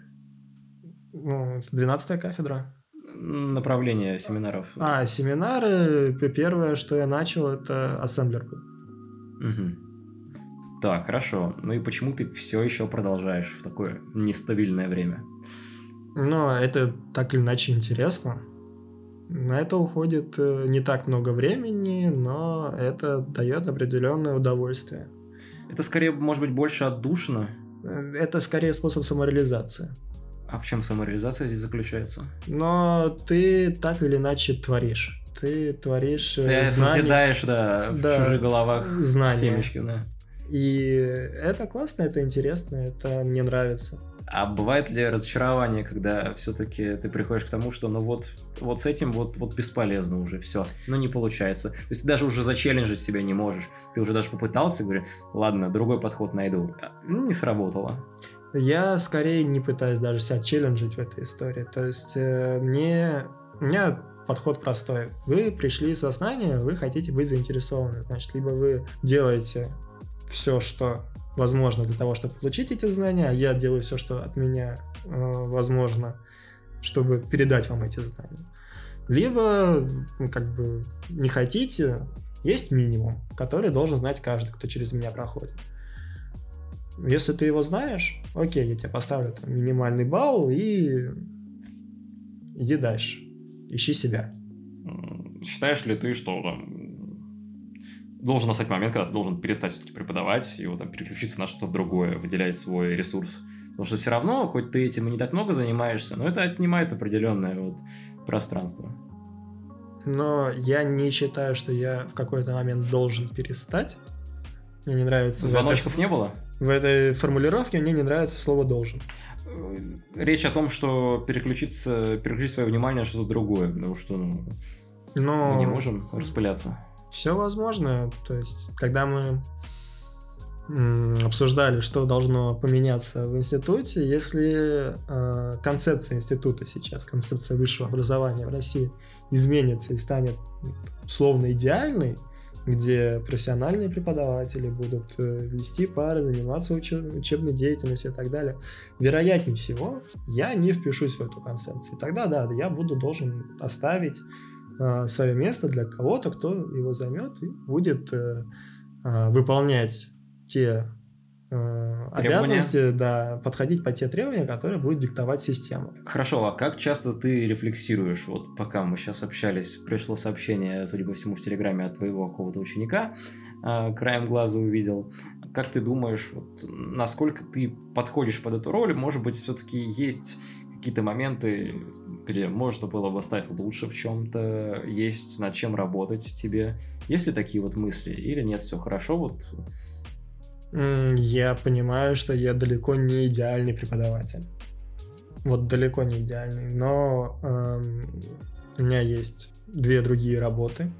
Ну, 12 кафедра. Направление семинаров. А, семинары, первое, что я начал, это ассемблер был. Угу. Так, хорошо. Ну и почему ты все еще продолжаешь в такое нестабильное время? Ну, это так или иначе интересно. На это уходит э, не так много времени, но это дает определенное удовольствие. Это скорее, может быть, больше отдушно? Э, это скорее способ самореализации. А в чем самореализация здесь заключается? Но ты так или иначе творишь. Ты творишь э, Ты знания, созидаешь, да, в чужих головах знания. семечки, да. И это классно, это интересно, это мне нравится. А бывает ли разочарование, когда все-таки ты приходишь к тому, что ну вот, вот с этим вот, вот бесполезно уже все, ну не получается. То есть ты даже уже зачелленджить себя не можешь. Ты уже даже попытался, говорю, ладно, другой подход найду. Ну, не сработало. Я скорее не пытаюсь даже себя челленджить в этой истории. То есть э, мне... У меня подход простой. Вы пришли со знания, вы хотите быть заинтересованы. Значит, либо вы делаете все, что возможно для того, чтобы получить эти знания, а я делаю все, что от меня э, возможно, чтобы передать вам эти знания. Либо, ну, как бы, не хотите, есть минимум, который должен знать каждый, кто через меня проходит. Если ты его знаешь, окей, я тебе поставлю там минимальный балл и иди дальше. Ищи себя. Считаешь ли ты, что там, должен настать момент, когда ты должен перестать все-таки преподавать и вот, там, переключиться на что-то другое, выделять свой ресурс. Потому что все равно, хоть ты этим и не так много занимаешься, но это отнимает определенное вот пространство. Но я не считаю, что я в какой-то момент должен перестать. Мне не нравится... Звоночков не было? этой- В этой формулировке мне не нравится слово «должен». Речь о том, что переключиться, переключить свое внимание на что-то другое, потому что ну, Но мы не можем распыляться. Все возможно. То есть, когда мы обсуждали, что должно поменяться в институте, если э, концепция института сейчас, концепция высшего образования в России изменится и станет м, словно идеальной, где профессиональные преподаватели будут э, вести пары, заниматься уче- учебной деятельностью и так далее, вероятнее всего, я не впишусь в эту концепцию. Тогда, да, я буду должен оставить свое место для кого-то, кто его займет и будет э, э, выполнять те э, обязанности, да, подходить по те требования, которые будет диктовать система. Хорошо, а как часто ты рефлексируешь? Вот пока мы сейчас общались, пришло сообщение, судя по всему, в Телеграме от твоего какого-то ученика, краем глаза увидел. Как ты думаешь, вот, насколько ты подходишь под эту роль? Может быть, все-таки есть какие-то моменты, где можно было бы стать лучше в чем-то, есть над чем работать тебе? Есть ли такие вот мысли? Или нет, все хорошо, вот Я понимаю, что я далеко не идеальный преподаватель. Вот далеко не идеальный. Но эм, у меня есть две другие работы.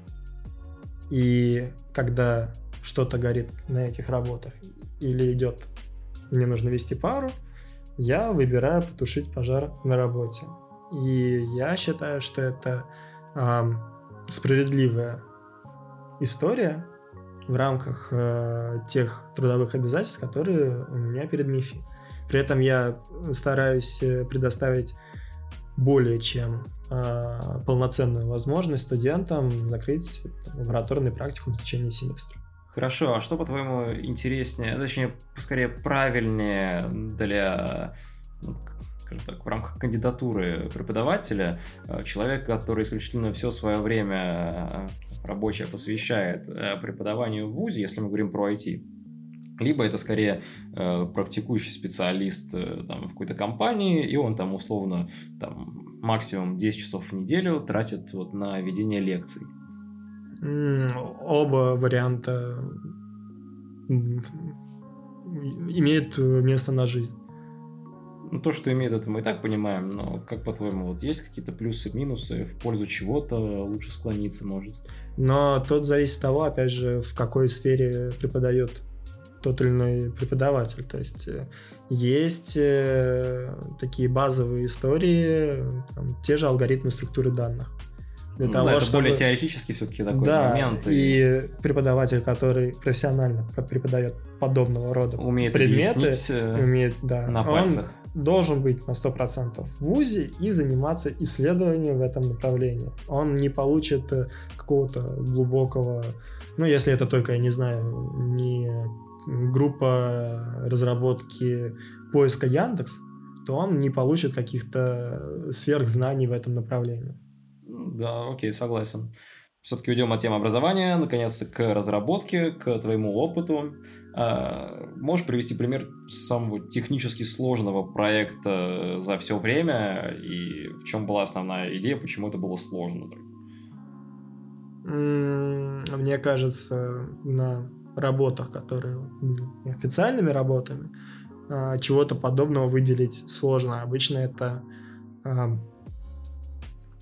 И когда что-то горит на этих работах или идет, мне нужно вести пару, я выбираю потушить пожар на работе. И я считаю, что это ам, справедливая история, в рамках э, тех трудовых обязательств, которые у меня перед МИФИ. При этом я стараюсь э, предоставить более чем э, полноценную возможность студентам закрыть там, лабораторный практикум в течение семестра. Хорошо, а что, по-твоему, интереснее, точнее, скорее правильнее для, ну, скажем так, в рамках кандидатуры преподавателя, э, человек, который исключительно все свое время э, рабочее посвящает э, преподаванию в ВУЗе, если мы говорим про IT, либо это скорее практикующий специалист там, в какой-то компании, и он там условно там, максимум 10 часов в неделю тратит вот, на ведение лекций. Оба варианта имеют место на жизнь. Ну, то, что имеет, это мы и так понимаем, но как по-твоему, вот есть какие-то плюсы, минусы, в пользу чего-то лучше склониться может? Но тут зависит от того, опять же, в какой сфере преподает тот или иной преподаватель. То есть э, есть э, такие базовые истории, там, те же алгоритмы структуры данных. Для Ну того, да, это чтобы- более теоретически все-таки такой да, момент. и преподаватель, который профессионально пр- преподает подобного рода умеет предметы, э, умеет, да, на он пальцах. Должен быть на 100% в ВУЗе и заниматься исследованием в этом направлении. Он не получит э, какого-то глубокого, ну, если это только, я не знаю, не группа разработки поиска Яндекс, то он не получит каких-то сверхзнаний в этом направлении. Да, окей, согласен. Все-таки уйдем от темы образования, наконец-то к разработке, к твоему опыту. А, Можешь привести пример самого технически сложного проекта за все время и в чем была основная идея, почему это было сложно? Мне кажется, на работах, которые были официальными работами, а, чего-то подобного выделить сложно. Обычно это а,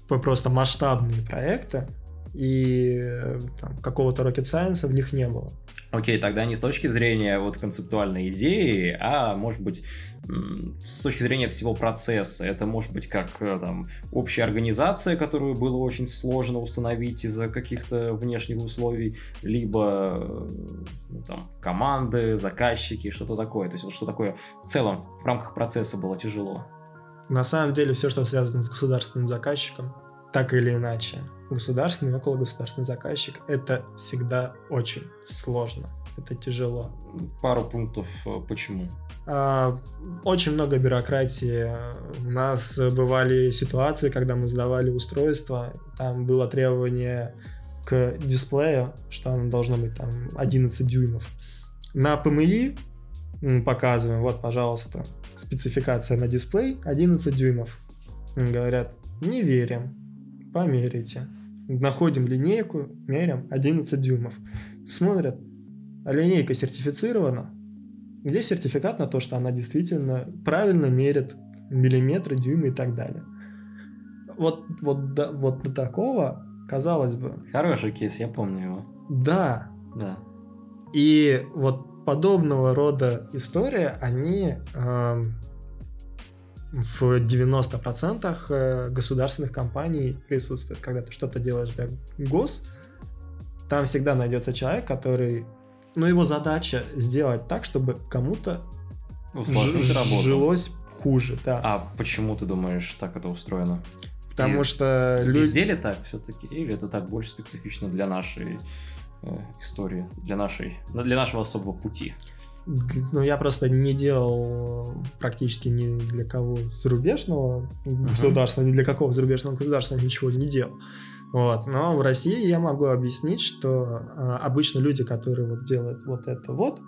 просто масштабные проекты, и э, какого-то rocket science в них не было. Окей, тогда не с точки зрения вот концептуальной идеи, а может быть с точки зрения всего процесса. Это может быть как э, там общая организация, которую было очень сложно установить из-за каких-то внешних условий, либо э, ну, там команды, заказчики, что-то такое. То есть вот что такое в целом в рамках процесса было тяжело. На самом деле все, что связано с государственным заказчиком, так или иначе, государственный и около государственный заказчик, это всегда очень сложно, это тяжело. Пару пунктов э, почему. А, Очень много бюрократии. У нас бывали ситуации, когда мы сдавали устройство, там было требование к дисплею, что оно должно быть там 11 дюймов. На ПМИ показываем, вот, пожалуйста, спецификация на дисплей 11 дюймов. Говорят, не верим, померите. Находим линейку, меряем 11 дюймов. Смотрят, линейка сертифицирована, где сертификат на то, что она действительно правильно мерит миллиметры, дюймы и так далее. Вот, вот, до, вот до такого, казалось бы. Хороший кейс, я помню его. Да. Да. И вот подобного рода истории, они э, в 90% э, государственных компаний присутствуют. Когда ты что-то делаешь для ГОС, там всегда найдется человек, который... Ну, его задача сделать так, чтобы кому-то Усложнить ж- работу. жилось хуже, да. А почему ты думаешь, так это устроено? Потому и что люди... Везде ли так все-таки? Или это так больше специфично для нашей э, истории, для нашей, ну, для нашего особого пути? Ну, я просто не делал практически ни для кого зарубежного государства, ни для какого зарубежного государства ничего не делал. Вот. Но в России я могу объяснить, что э, обычно люди, которые вот делают вот это вот,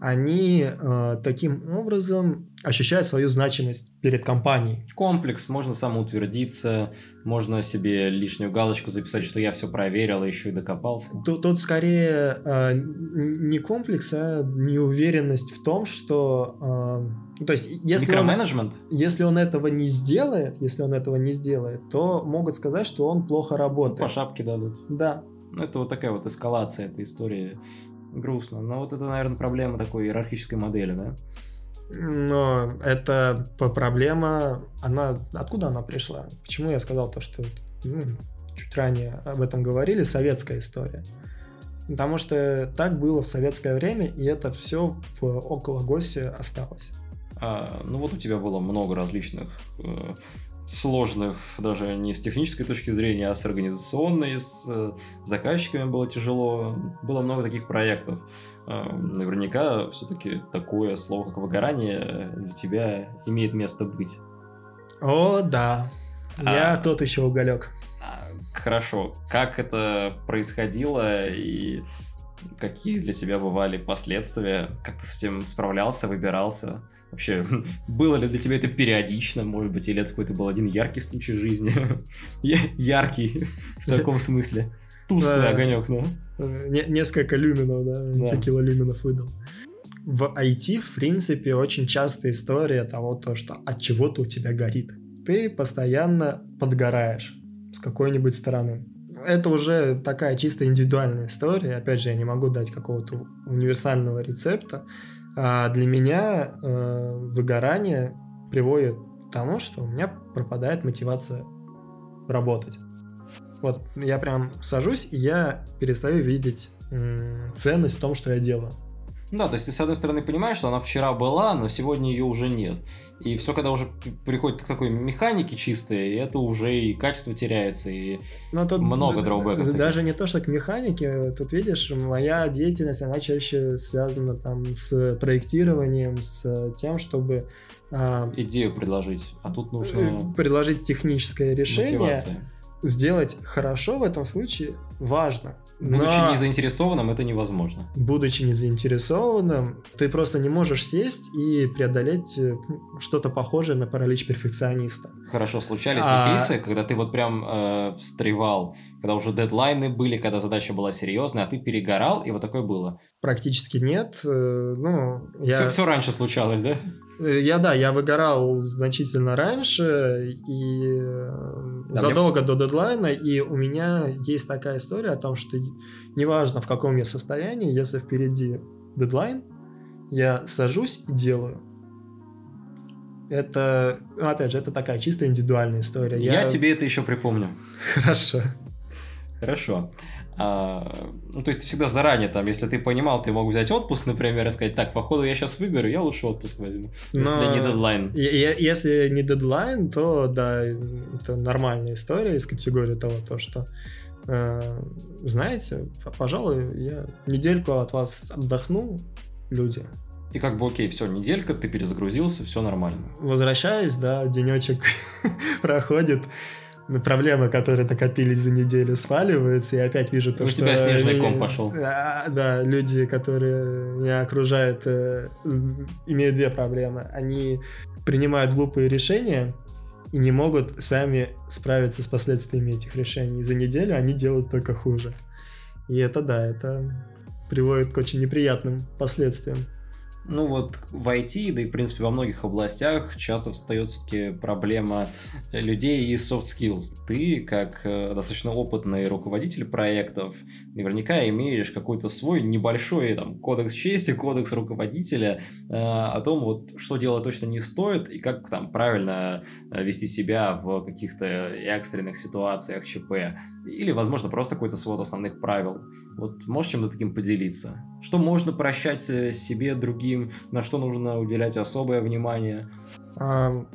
они э, таким образом ощущают свою значимость перед компанией. Комплекс, можно самоутвердиться, можно себе лишнюю галочку записать, что я все проверил, и еще и докопался. Тут, тут скорее э, не комплекс, а неуверенность в том, что... э, ну, то есть, если он, Микроменеджмент? если он этого не сделает, если он этого не сделает, то могут сказать, что он плохо По работает. шапке дадут. Да. Ну, это вот такая вот эскалация этой истории. Грустно. Но вот это, наверное, проблема такой иерархической модели, да? Но это проблема, она откуда она пришла? Почему я сказал то, что ну, чуть ранее об этом говорили, советская история. Потому что так было в советское время, и это все в около ГОСе осталось. А, ну вот у тебя было много различных э, сложных, даже не с технической точки зрения, а с организационной, с э, заказчиками было тяжело. Было много таких проектов. Э, наверняка все-таки такое слово, как выгорание, для тебя имеет место быть. О, да. Я А. тот еще уголек. А, Хорошо, как это происходило и какие для тебя бывали последствия? Как ты с этим справлялся, выбирался? Вообще, было ли для тебя это периодично, может быть, или это какой-то был один яркий случай жизни? Яркий в таком смысле. Тусклый Да. огонек, ну. Э, не- несколько люминов, да, Да. выдал. В IT, в принципе, очень частая история того, то, что от чего-то у тебя горит. Ты постоянно подгораешь с какой-нибудь стороны. Это уже такая чисто индивидуальная история. Опять же, я не могу дать какого-то универсального рецепта. А для меня э, выгорание приводит к тому, что у меня пропадает мотивация работать. Вот я прям сажусь, и я перестаю видеть м, ценность в том, что я делаю. Да, то есть ты, с одной стороны, понимаешь, что она вчера была, но сегодня ее уже нет. И все, когда уже приходит к такой механике чистой, это уже и качество теряется, и Но тут Много д- дроубэков д- таких. Даже не то, что к механике. Тут видишь, моя деятельность, она чаще связана там с проектированием, с тем, чтобы а, идею предложить. А тут нужно предложить техническое решение. мотивация. Сделать хорошо в этом случае важно. Будучи Но- не заинтересованным, это невозможно. будучи не заинтересованным, ты просто не можешь сесть и преодолеть э, что-то похожее на паралич перфекциониста. Хорошо, случались ли А- кейсы, когда ты вот прям э, встревал, когда уже дедлайны были, когда задача была серьезная, а ты перегорал, и вот такое было. Практически нет. э, Ну, я, Все, раньше случалось, да? э, я да, я выгорал значительно раньше и Да, задолго до дедлайна, и у меня есть такая история о том, что неважно в каком я состоянии, если впереди дедлайн, я сажусь и делаю. Это, ну, опять же, это такая чисто индивидуальная история. Я, тебе это еще припомню. Хорошо. Хорошо. А, ну, то есть ты всегда заранее там, если ты понимал, ты мог взять отпуск, например, и сказать, так, походу я сейчас выгорю, я лучше отпуск возьму, если Но- не дедлайн. Если не дедлайн, то да, это нормальная история из категории того, то, что знаете, п- пожалуй, я недельку от вас отдохну, люди. И как бы окей, все, неделька, ты перезагрузился, все нормально. Возвращаюсь, да, денечек проходит, проблемы, которые накопились за неделю, сваливаются, и опять вижу то, У что... тебя снежный ком пошел. А, Да, люди, которые меня окружают, э, имеют две проблемы. Они принимают глупые решения и не могут сами справиться с последствиями этих решений. За неделю они делают только хуже. И это да, это приводит к очень неприятным последствиям. Ну вот в IT, да и в принципе во многих областях часто встает все-таки проблема людей и soft skills. Ты, как э, достаточно опытный руководитель проектов, наверняка имеешь какой-то свой небольшой там кодекс чести, кодекс руководителя э, о том, вот что делать точно не стоит и как там правильно э, вести себя в каких-то экстренных ситуациях ЧП. Или, возможно, просто какой-то свод основных правил. Вот можешь чем-то таким поделиться? Что можно прощать себе, другим, другим, на что нужно уделять особое внимание?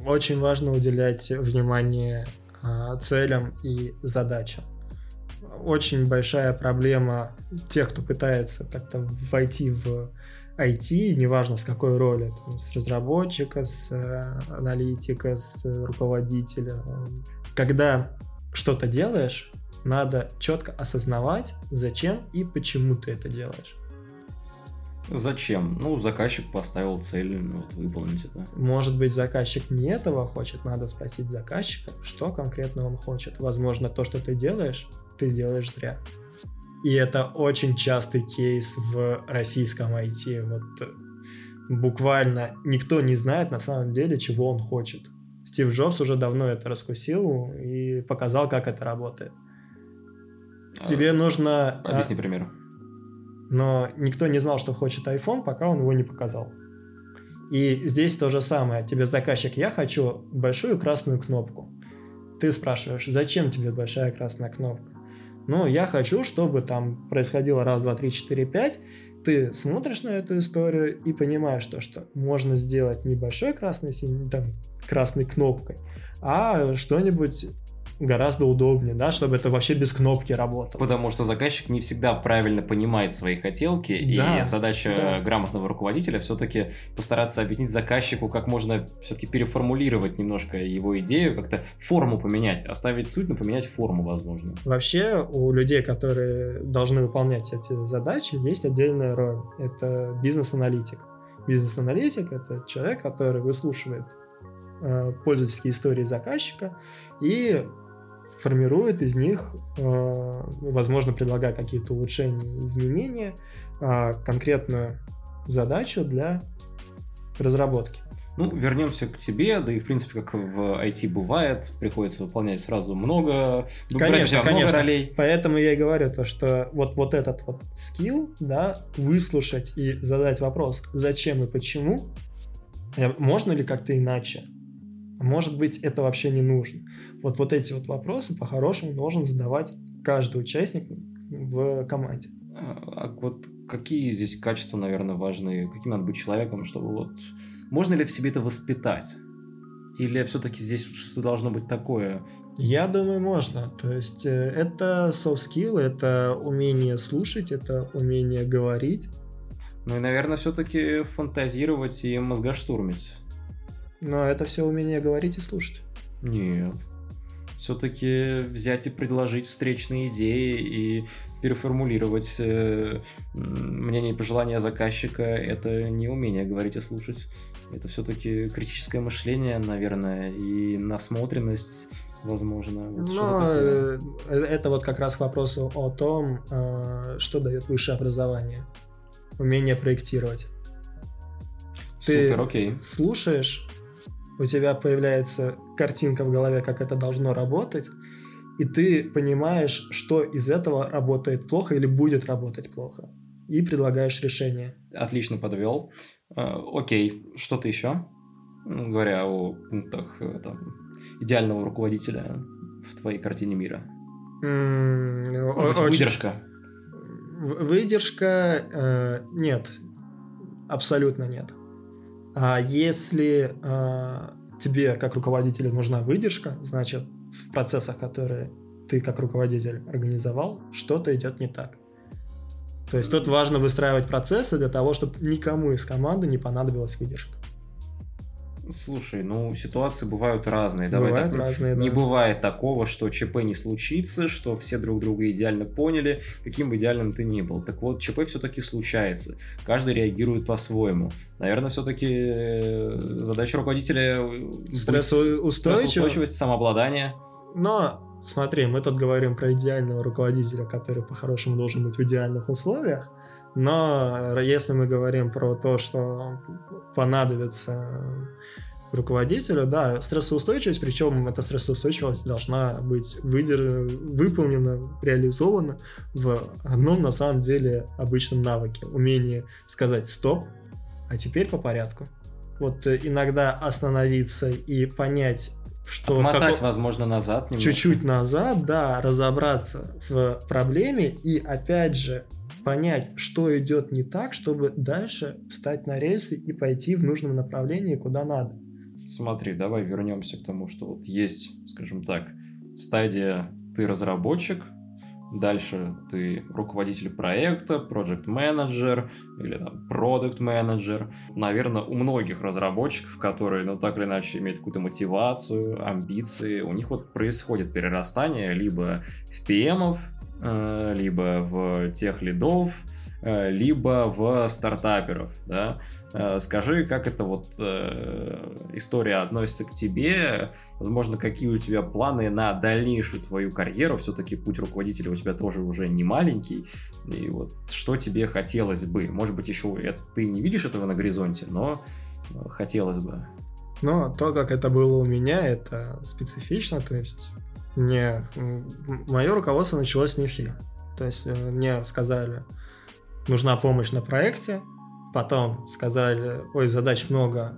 Очень важно уделять внимание а, целям и задачам. Очень большая проблема тех, кто пытается как-то войти в IT, неважно с какой роли, там, с разработчика, с э, аналитика, с руководителя. Когда что-то делаешь, надо четко осознавать, зачем и почему ты это делаешь. Зачем? Ну, заказчик поставил цель, вот выполнить это. Может быть, заказчик не этого хочет, надо спросить заказчика, что конкретно он хочет. Возможно, то, что ты делаешь, ты делаешь зря. И это очень частый кейс в российском IT. Вот буквально никто не знает на самом деле, чего он хочет. Стив Джобс уже давно это раскусил и показал, как это работает. А, Тебе нужно... А, объясни пример но никто не знал, что хочет iPhone, пока он его не показал. И здесь то же самое. Тебе заказчик, я хочу большую красную кнопку. Ты спрашиваешь, зачем тебе большая красная кнопка? Ну, я хочу, чтобы там происходило раз, два, три, четыре, пять. Ты смотришь на эту историю и понимаешь то, что можно сделать не большой красной, там, красной кнопкой, а что-нибудь гораздо удобнее, да, чтобы это вообще без кнопки работало. Потому что заказчик не всегда правильно понимает свои хотелки, да, и задача да. грамотного руководителя все-таки постараться объяснить заказчику, как можно все-таки переформулировать немножко его идею, как-то форму поменять, оставить суть, но поменять форму, возможно. Вообще у людей, которые должны выполнять эти задачи, есть отдельная роль. Это бизнес-аналитик. Бизнес-аналитик — это человек, который выслушивает э, пользовательские истории заказчика и формирует из них, э, возможно, предлагая какие-то улучшения и изменения, э, конкретную задачу для разработки. Ну, вернемся к тебе, да и, в принципе, как в IT бывает, приходится выполнять сразу много, конечно, много конечно. ролей. Поэтому я и говорю то, что вот, вот этот вот скилл, да, выслушать и задать вопрос, зачем и почему, э, можно ли как-то иначе, может быть, это вообще не нужно. Вот, вот эти вот вопросы по-хорошему должен задавать каждый участник в команде. А, а вот какие здесь качества, наверное, важны? Каким надо быть человеком, чтобы вот... Можно ли в себе это воспитать? Или все-таки здесь что-то должно быть такое? Я думаю, можно. То есть э, это soft skill, это умение слушать, это умение говорить. Ну и, наверное, все-таки фантазировать и мозгоштурмить. Но это все умение говорить и слушать. Нет. Все-таки взять и предложить встречные идеи и переформулировать э, мнение и пожелания заказчика это не умение говорить и слушать. Это все-таки критическое мышление, наверное, и насмотренность, возможно. Вот Но э, это вот как раз к вопросу о том, э, что дает высшее образование. Умение проектировать. Супер, Ты окей. слушаешь у тебя появляется картинка в голове, как это должно работать, и ты понимаешь, что из этого работает плохо или будет работать плохо, и предлагаешь решение. Отлично подвел. Э, окей, что-то еще? Говоря о пунктах э, там, идеального руководителя в твоей картине мира. Mm, выдержка. Выдержка э, нет, абсолютно нет. А если а, тебе как руководителю нужна выдержка, значит в процессах, которые ты как руководитель организовал, что-то идет не так. То есть тут важно выстраивать процессы для того, чтобы никому из команды не понадобилась выдержка. Слушай, ну ситуации бывают разные. Давай бывают так, разные, Не да. бывает такого, что ЧП не случится, что все друг друга идеально поняли, каким бы идеальным ты ни был. Так вот, ЧП все-таки случается. Каждый реагирует по-своему. Наверное, все-таки э, задача руководителя стрессоустойчивость самообладание. Но смотри, мы тут говорим про идеального руководителя, который по-хорошему должен быть в идеальных условиях. Но если мы говорим про то, что понадобится руководителю, да, стрессоустойчивость, причем эта стрессоустойчивость должна быть выдер... выполнена, реализована в одном, на самом деле, обычном навыке. Умение сказать «стоп», а теперь по порядку. Вот э, иногда остановиться и понять, что... Отмотать, каком... возможно, назад немного. Чуть-чуть назад, да, разобраться в проблеме и, опять же, понять, что идет не так, чтобы дальше встать на рельсы и пойти в нужном направлении, куда надо. Смотри, давай вернемся к тому, что вот есть, скажем так, стадия ты разработчик, дальше ты руководитель проекта, проект менеджер или там продукт менеджер. Наверное, у многих разработчиков, которые, ну, так или иначе имеют какую-то мотивацию, амбиции, у них вот происходит перерастание либо в PM, либо в тех лидов, Э, либо в стартаперов, да. Э, скажи, как эта вот э, история относится к тебе, возможно, какие у тебя планы на дальнейшую твою карьеру, все-таки путь руководителя у тебя тоже уже не маленький, и вот что тебе хотелось бы, может быть, еще ты не видишь этого на горизонте, но хотелось бы. Но то, как это было у меня, это специфично, то есть мне мое руководство началось с МИФИ. То есть мне сказали, нужна помощь на проекте, потом сказали, ой, задач много,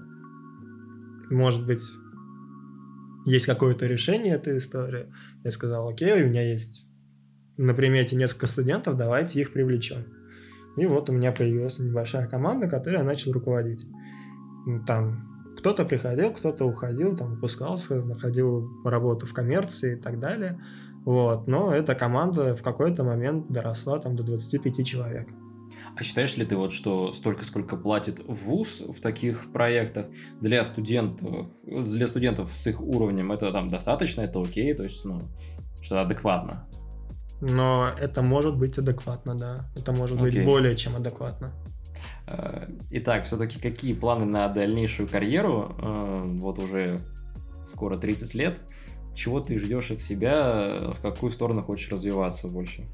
может быть, есть какое-то решение этой истории. Я сказал, окей, у меня есть на примете несколько студентов, давайте их привлечем. И вот у меня появилась небольшая команда, которую я начал руководить. Там кто-то приходил, кто-то уходил, там выпускался, находил работу в коммерции и так далее. Вот. Но эта команда в какой-то момент доросла там до 25 человек. А считаешь ли ты вот, что столько, сколько платит ВУЗ в таких проектах для студентов, для студентов с их уровнем, это там достаточно, это окей, то есть, ну, что адекватно? Но это может быть адекватно, да. Это может okay. быть более чем адекватно. Э, итак, все-таки какие планы на дальнейшую карьеру? Э, вот уже скоро 30 лет. Чего ты ждешь от себя? В какую сторону хочешь развиваться больше?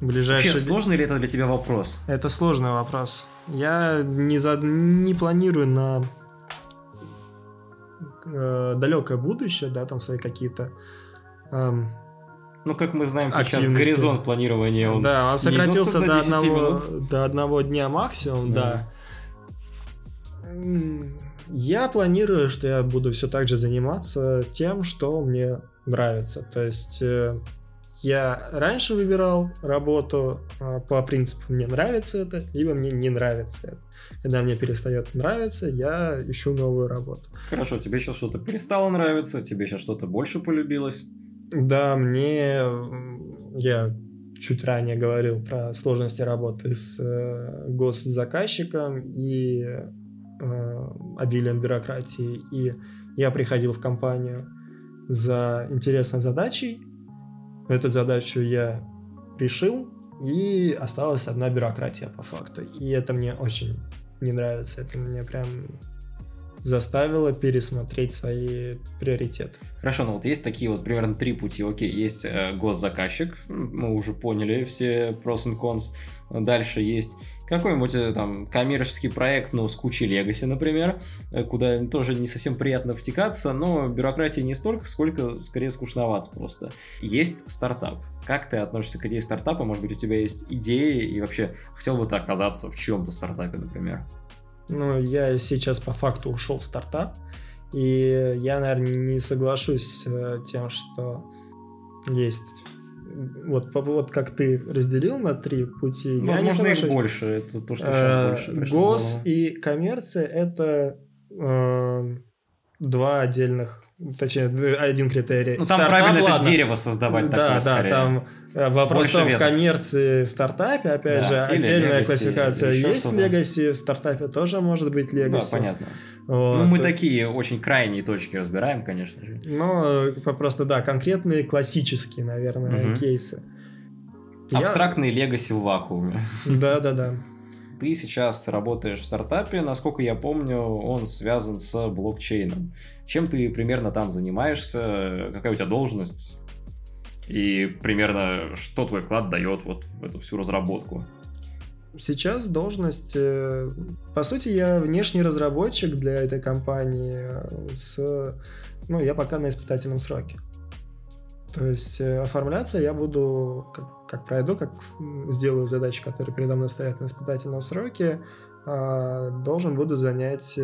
Ближайший... Вообще, сложный ли это для тебя вопрос? Это сложный вопрос. Я не, за... не планирую на э, далекое будущее, да, там свои какие-то эм, ну, как мы знаем сейчас, горизонт планирования, он Да, он сократился до одного, до одного дня максимум, да. да. Я планирую, что я буду все так же заниматься тем, что мне нравится. То есть э, я раньше выбирал работу а, по принципу «мне нравится это», либо «мне не нравится это». Когда мне перестает нравиться, я ищу новую работу. Хорошо, тебе сейчас что-то перестало нравиться, тебе сейчас что-то больше полюбилось? Да, мне... Я чуть ранее говорил про сложности работы с э, госзаказчиком и э, обилием бюрократии. И я приходил в компанию за интересной задачей, Эту задачу я решил, и осталась одна бюрократия по факту. И это мне очень не нравится. Это мне прям заставило пересмотреть свои приоритеты. Хорошо, ну вот есть такие вот примерно три пути. Окей, есть э, госзаказчик, мы уже поняли все pros and cons. Дальше есть какой-нибудь э, там коммерческий проект, ну, с кучей легаси, например, э, куда тоже не совсем приятно втекаться, но бюрократии не столько, сколько скорее скучновато просто. Есть стартап. Как ты относишься к идее стартапа? Может быть, у тебя есть идеи и вообще хотел бы ты оказаться в чем-то стартапе, например? Ну, я сейчас по факту ушел в стартап, и я, наверное, не соглашусь с тем, что есть вот, вот как ты разделил на три пути. Возможно, их больше. Это то, что сейчас больше. Гос и коммерция это э, два отдельных, точнее, один критерий. Ну, там Стартап, правильно ладно. это дерево создавать да, такое, Да, скорее. там э, вопрос в коммерции в стартапе, опять да, же, отдельная legacy, классификация. Есть легаси, в стартапе тоже может быть легаси. Да, понятно. Вот. Ну, мы такие очень крайние точки разбираем, конечно же. Ну, просто, да, конкретные классические, наверное, угу. кейсы. Абстрактные Я... легаси в вакууме. Да, да, да. Ты сейчас работаешь в стартапе, насколько я помню, он связан с блокчейном. Чем ты примерно там занимаешься? Какая у тебя должность? И примерно что твой вклад дает вот в эту всю разработку? Сейчас должность... Э, по сути, я внешний разработчик для этой компании э, с... Ну, я пока на испытательном сроке. То есть э, оформляться я буду, как, как пройду, как сделаю задачи, которые передо мной стоят на испытательном сроке, а, должен буду занять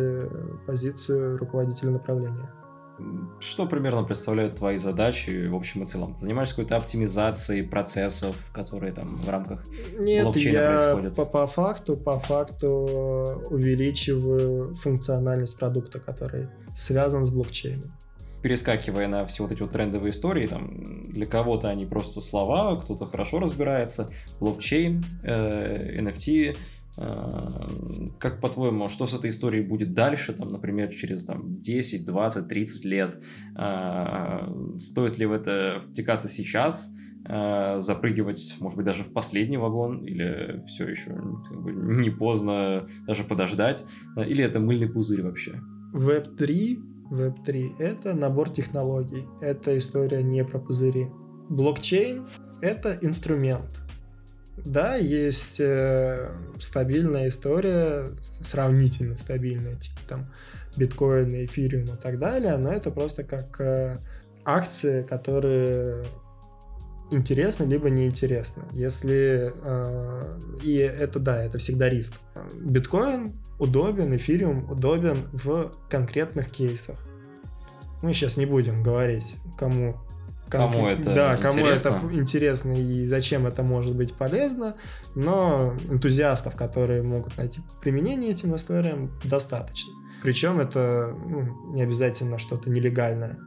позицию руководителя направления. Что примерно представляют твои задачи в общем и целом? Ты занимаешься какой-то оптимизацией процессов, которые там в рамках Нет, блокчейна я происходят? По, по факту, по факту увеличиваю функциональность продукта, который связан с блокчейном перескакивая на все вот эти вот трендовые истории, там, для кого-то они просто слова, кто-то хорошо разбирается, блокчейн, э, NFT, Э, как по-твоему, что с этой историей будет дальше, там, например, через там, 10, 20, 30 лет? Э, стоит ли в это втекаться сейчас, э, запрыгивать, может быть, даже в последний вагон, или все еще как бы, не поздно даже подождать, или это мыльный пузырь вообще? Web3, Web3 — это набор технологий, это история не про пузыри. Блокчейн — это инструмент — да, есть э, стабильная история, сравнительно стабильная, типа там биткоин, эфириум и так далее, но это просто как э, акции, которые интересны либо неинтересны. Если э, и это да, это всегда риск. Биткоин удобен, эфириум удобен в конкретных кейсах. Мы сейчас не будем говорить, кому Кому это Да, кому интересно. это интересно и зачем это может быть полезно, но энтузиастов, которые могут найти применение этим историям, достаточно. Причем это ну, не обязательно что-то нелегальное.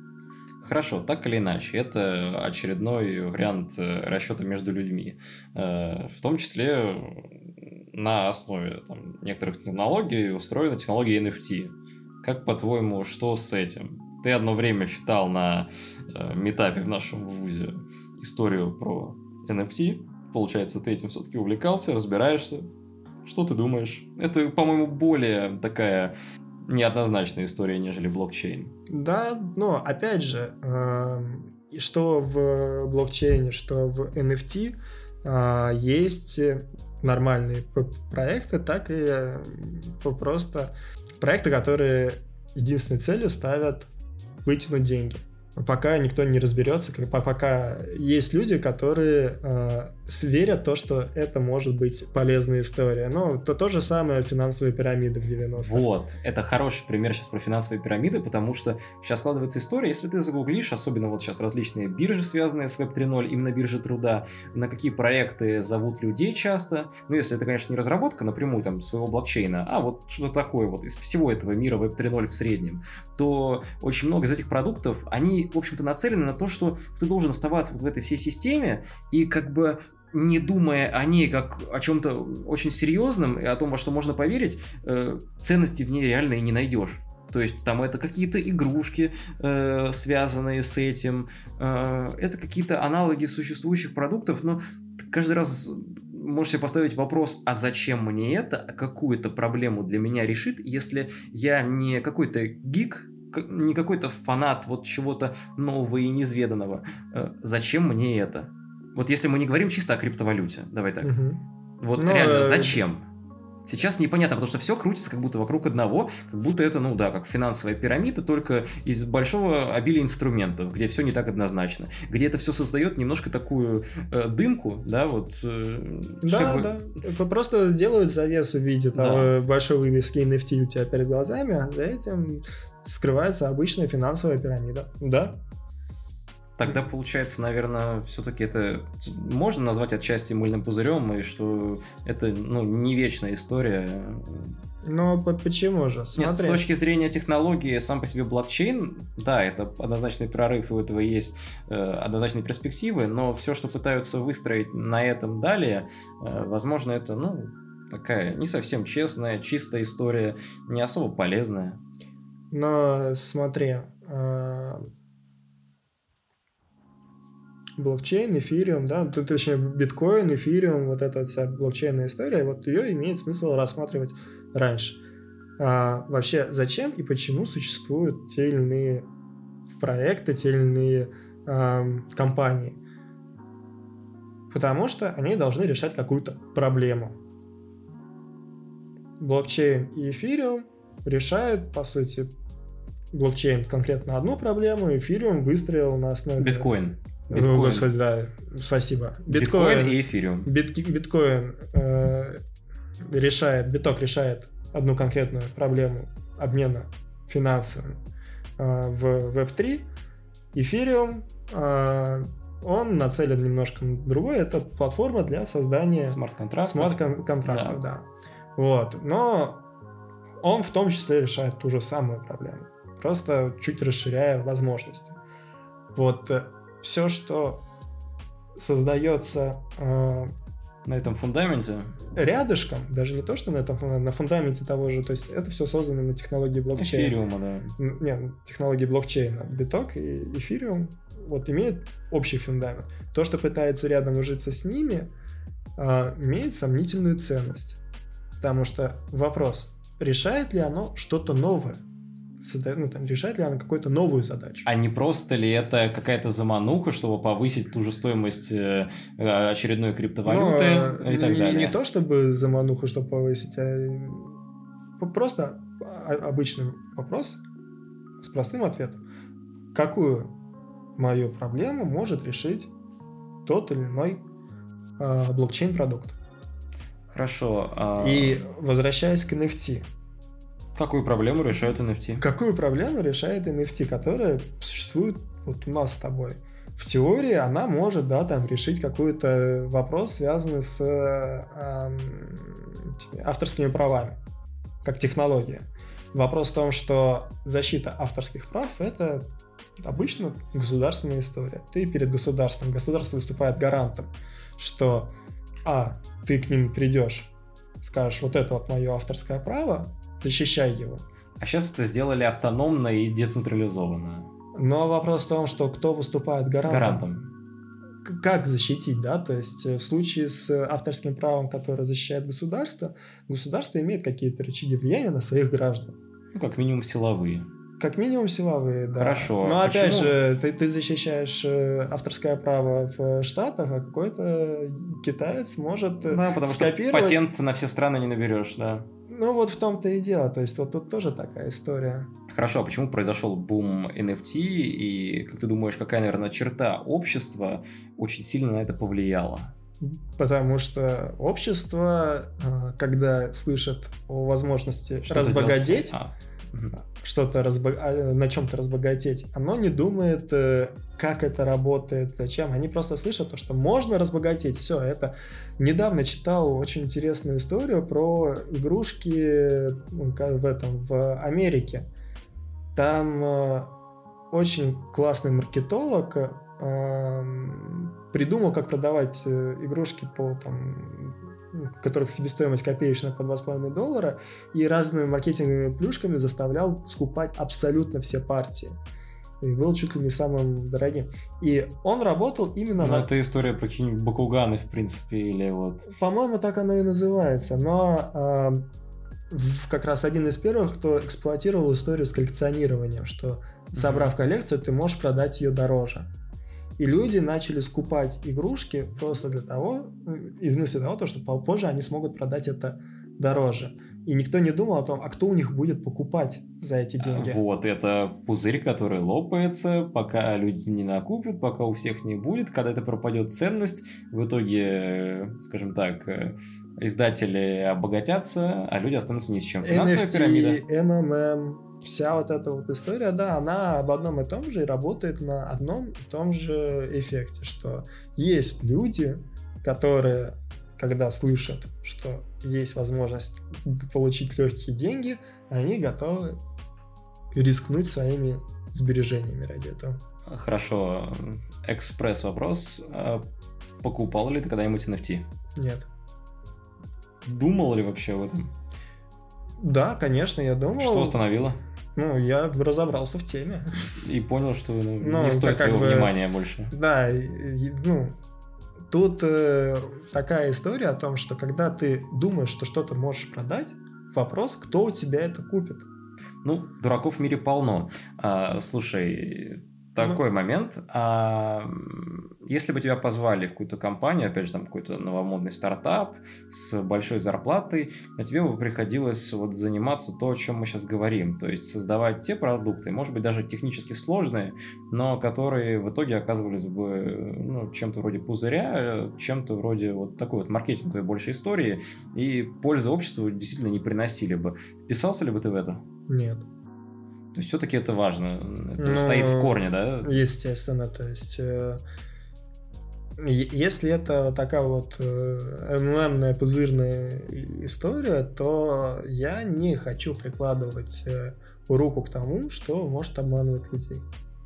Хорошо, так или иначе, это очередной вариант э, расчета между людьми. Э, в том числе на основе там, некоторых технологий устроена технология NFT. Как по-твоему, что с этим? Ты одно время читал на э, метапе в нашем вузе историю про NFT. Получается, ты этим все-таки увлекался, разбираешься. Что ты думаешь? Это, по-моему, более такая неоднозначная история, нежели блокчейн. Да, но опять же, э, что в блокчейне, что в NFT э, есть нормальные проекты, так и э, просто проекты, которые единственной целью ставят вытянуть деньги. Пока никто не разберется, пока есть люди, которые э, верят то, что это может быть полезная история. Ну, то, то же самое финансовые пирамиды в 90-х. Вот, это хороший пример сейчас про финансовые пирамиды, потому что сейчас складывается история, если ты загуглишь, особенно вот сейчас различные биржи, связанные с Web 3.0, именно биржи труда, на какие проекты зовут людей часто, ну, если это, конечно, не разработка напрямую там своего блокчейна, а вот что-то такое вот из всего этого мира Web 3.0 в среднем, то очень много из этих продуктов, они, в общем-то, нацелены на то, что ты должен оставаться вот в этой всей системе и как бы не думая о ней как о чем-то очень серьезном и о том, во что можно поверить, э, ценности в ней реально и не найдешь. То есть там это какие-то игрушки, э, связанные с этим, э, это какие-то аналоги существующих продуктов, но каждый раз можешь себе поставить вопрос, а зачем мне это, а какую то проблему для меня решит, если я не какой-то гик, не какой-то фанат вот чего-то нового и неизведанного. Э, зачем мне это? Вот если мы не говорим чисто о криптовалюте, давай так. Угу. Вот Но, ну, реально, э... зачем? Сейчас непонятно, потому что все крутится как будто вокруг одного, как будто это, ну да, как финансовая пирамида, только из большого обилия инструментов, где все не так однозначно, где это все создает немножко такую э, дымку, да, вот. Э, да, чтобы... да. Просто делают завесу в виде да. того большой вывески NFT у тебя перед глазами, а за этим скрывается обычная финансовая пирамида. Да, Тогда получается, наверное, все-таки это можно назвать отчасти мыльным пузырем, и что это ну, не вечная история. Но почему же? Смотри. Нет, с точки зрения технологии, сам по себе блокчейн, да, это однозначный прорыв, и у этого есть э, однозначные перспективы, но все, что пытаются выстроить на этом далее, э, возможно, это, ну, такая не совсем честная, чистая история, не особо полезная. Но смотри, э, блокчейн, эфириум, да, точнее биткоин, эфириум, вот эта вся блокчейнная история, вот ее имеет смысл рассматривать раньше. А, вообще, зачем и почему существуют те или иные проекты, те или иные а, компании? Потому что они должны решать какую-то проблему. блокчейн и эфириум решают, по сути, блокчейн конкретно одну проблему, эфириум выстроил на основе... Биткоин. Ну, Биткоин. господи, да, спасибо. Биткоин и эфириум. бит- биткоин э, решает, биток решает одну конкретную проблему обмена финансовым э, в Web3. Эфириум, э, он нацелен немножко на другое. Это платформа для создания Смарт-контракт. смарт-контрактов, да. Вот. Но он в том числе решает ту же самую проблему. Просто чуть расширяя возможности. Вот все, что создается э, На этом фундаменте. рядышком, даже не то, что на этом на фундаменте того же, то есть это все создано на технологии блокчейна. Эфириума, да. Не, технологии блокчейна. Биток и эфириум вот имеют общий фундамент. То, что пытается рядом ужиться с ними, а, имеет сомнительную ценность. Потому что вопрос, решает ли оно что-то новое? Ну, там, решает ли оно какую-то новую задачу? А не просто ли это какая-то замануха, чтобы повысить ту же стоимость э, э, очередной криптовалюты Ну, и так не, далее? не то, чтобы замануху, чтобы повысить, а просто о- обычный вопрос с простым ответом. Какую мою проблему может решить тот или иной а, блокчейн-продукт? Хорошо. а И возвращаясь к NFT. Какую проблему решают NFT? Какую проблему решает NFT, которая существует вот у нас с тобой? В теории она может, да, там, решить какой-то вопрос, связанный с э, авторскими правами, как технология. Вопрос в том, что защита авторских прав — это обычно государственная история. Ты перед государством, государство выступает гарантом, что, а, ты к ним придешь, скажешь, вот это вот мое авторское право, защищай его. А сейчас это сделали автономно и децентрализованно. Но вопрос в том, что кто выступает гарантом. Гарантом. Как защитить, да? То есть э, в случае с авторским правом, которое защищает государство, государство имеет какие-то рычаги влияния на своих граждан. Ну, как минимум силовые. Как минимум силовые, да. Хорошо, Но опять почему? же, ты, ты защищаешь э, авторское право в Штатах, а какой-то китаец может э, Да, потому что скопировать. патент на все страны не наберешь, да. Ну вот в том-то и дело. То есть вот тут тоже такая история. Хорошо, а почему произошел бум NFT, и как ты думаешь, какая, наверное, черта общества очень сильно на это повлияла? Потому что общество, э, когда слышит о возможности Что-то разбогатеть, А. что-то разбо- а, на чем-то разбогатеть, оно не думает, э, как это работает, зачем. Они просто слышат то, что можно разбогатеть. Все, это недавно читал очень интересную историю про игрушки в этом в Америке. Там э, очень классный маркетолог эм, придумал, как продавать э, игрушки по там которых себестоимость копеечная по 2,5 доллара, и разными маркетинговыми плюшками заставлял скупать абсолютно все партии. И был чуть ли не самым дорогим. И он работал именно Ну, на... это история про какие-нибудь Бакуганы, в принципе, или вот... По-моему, так оно и называется. Но в- как раз один из первых, кто эксплуатировал историю с коллекционированием, что собрав коллекцию, ты можешь продать ее дороже. И люди начали скупать игрушки просто для того, ну, из мысли того, то, что позже они смогут продать это дороже. И никто не думал о том, а кто у них будет покупать за эти деньги. Вот, это пузырь, который лопается, пока люди не накупят, пока у всех не будет. Когда это пропадет ценность, в итоге, э, скажем так, э, издатели обогатятся, а люди останутся ни с чем. Финансовая NFT, пирамида. MMM, вся вот эта вот история, да, она об одном и том же и работает на одном и том же эффекте, что есть люди, которые, когда слышат, что есть возможность получить легкие деньги, они готовы рискнуть своими сбережениями ради этого. Хорошо, экспресс вопрос. А Покупал ли ты когда-нибудь NFT? Нет. Думал ли вообще об этом? Да, конечно, я думал. Что остановило? Ну, я разобрался в теме. И понял, что ну, Ну, не стоит твоего бы- внимания больше. Да, и, ну, тут э, такая история о том, что когда ты думаешь, что что-то можешь продать, вопрос, кто у тебя это купит. Ну, дураков в мире полно. А, слушай, такой момент. А, если бы тебя позвали в какую-то компанию, опять же, там какой-то новомодный стартап с большой зарплатой, а тебе бы приходилось вот заниматься то, о чем мы сейчас говорим. То есть создавать те продукты, может быть, даже технически сложные, но которые в итоге оказывались бы ну, чем-то вроде пузыря, чем-то вроде вот такой вот маркетинговой больше истории, и пользы обществу действительно не приносили бы. Писался ли бы ты в это? Нет. То есть все-таки это важно. Это Ну, стоит в корне, да? Естественно, то есть... э, Если это такая вот э, МММная пузырная история, то я не хочу прикладывать э, руку к тому, что может обманывать людей.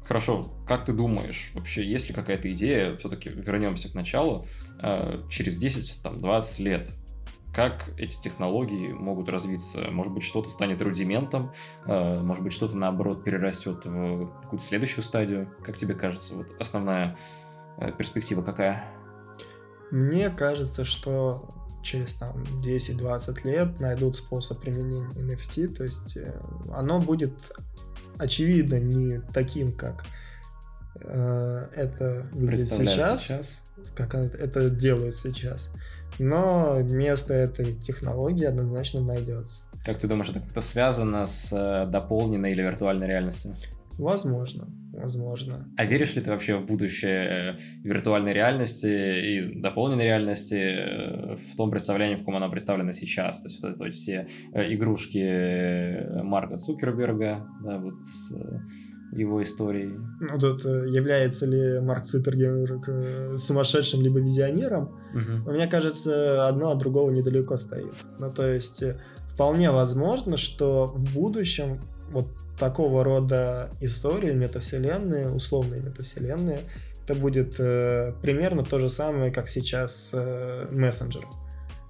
Хорошо, как ты думаешь, вообще есть ли какая-то идея, все-таки вернемся к началу, э, через 10, там, 20 лет, как эти технологии могут развиться? Может быть, что-то станет рудиментом, э, может быть, что-то, наоборот, перерастет в какую-то следующую стадию? Как тебе кажется, вот основная э, перспектива какая? Мне кажется, что через там 10-20 лет найдут способ применения NFT, то есть э, оно будет очевидно не таким, как это выглядит Представляется сейчас, как это- это делают сейчас. Но место этой технологии однозначно найдется. Как ты думаешь, это как-то связано с э, дополненной или виртуальной реальностью? Возможно, возможно. А веришь ли ты вообще в будущее э, виртуальной реальности и дополненной реальности э, в том представлении, в каком она представлена сейчас? То есть вот это вот все игрушки Марка Цукерберга, да, вот с его историей. Ну, тут э, является ли Марк Цукерберг э, сумасшедшим либо визионером? Мгм. Мне кажется, одно от другого недалеко стоит. Ну, то есть, э, вполне возможно, что в будущем вот такого рода истории, метавселенные, условные метавселенные, это будет э, примерно то же самое, как сейчас э, мессенджер,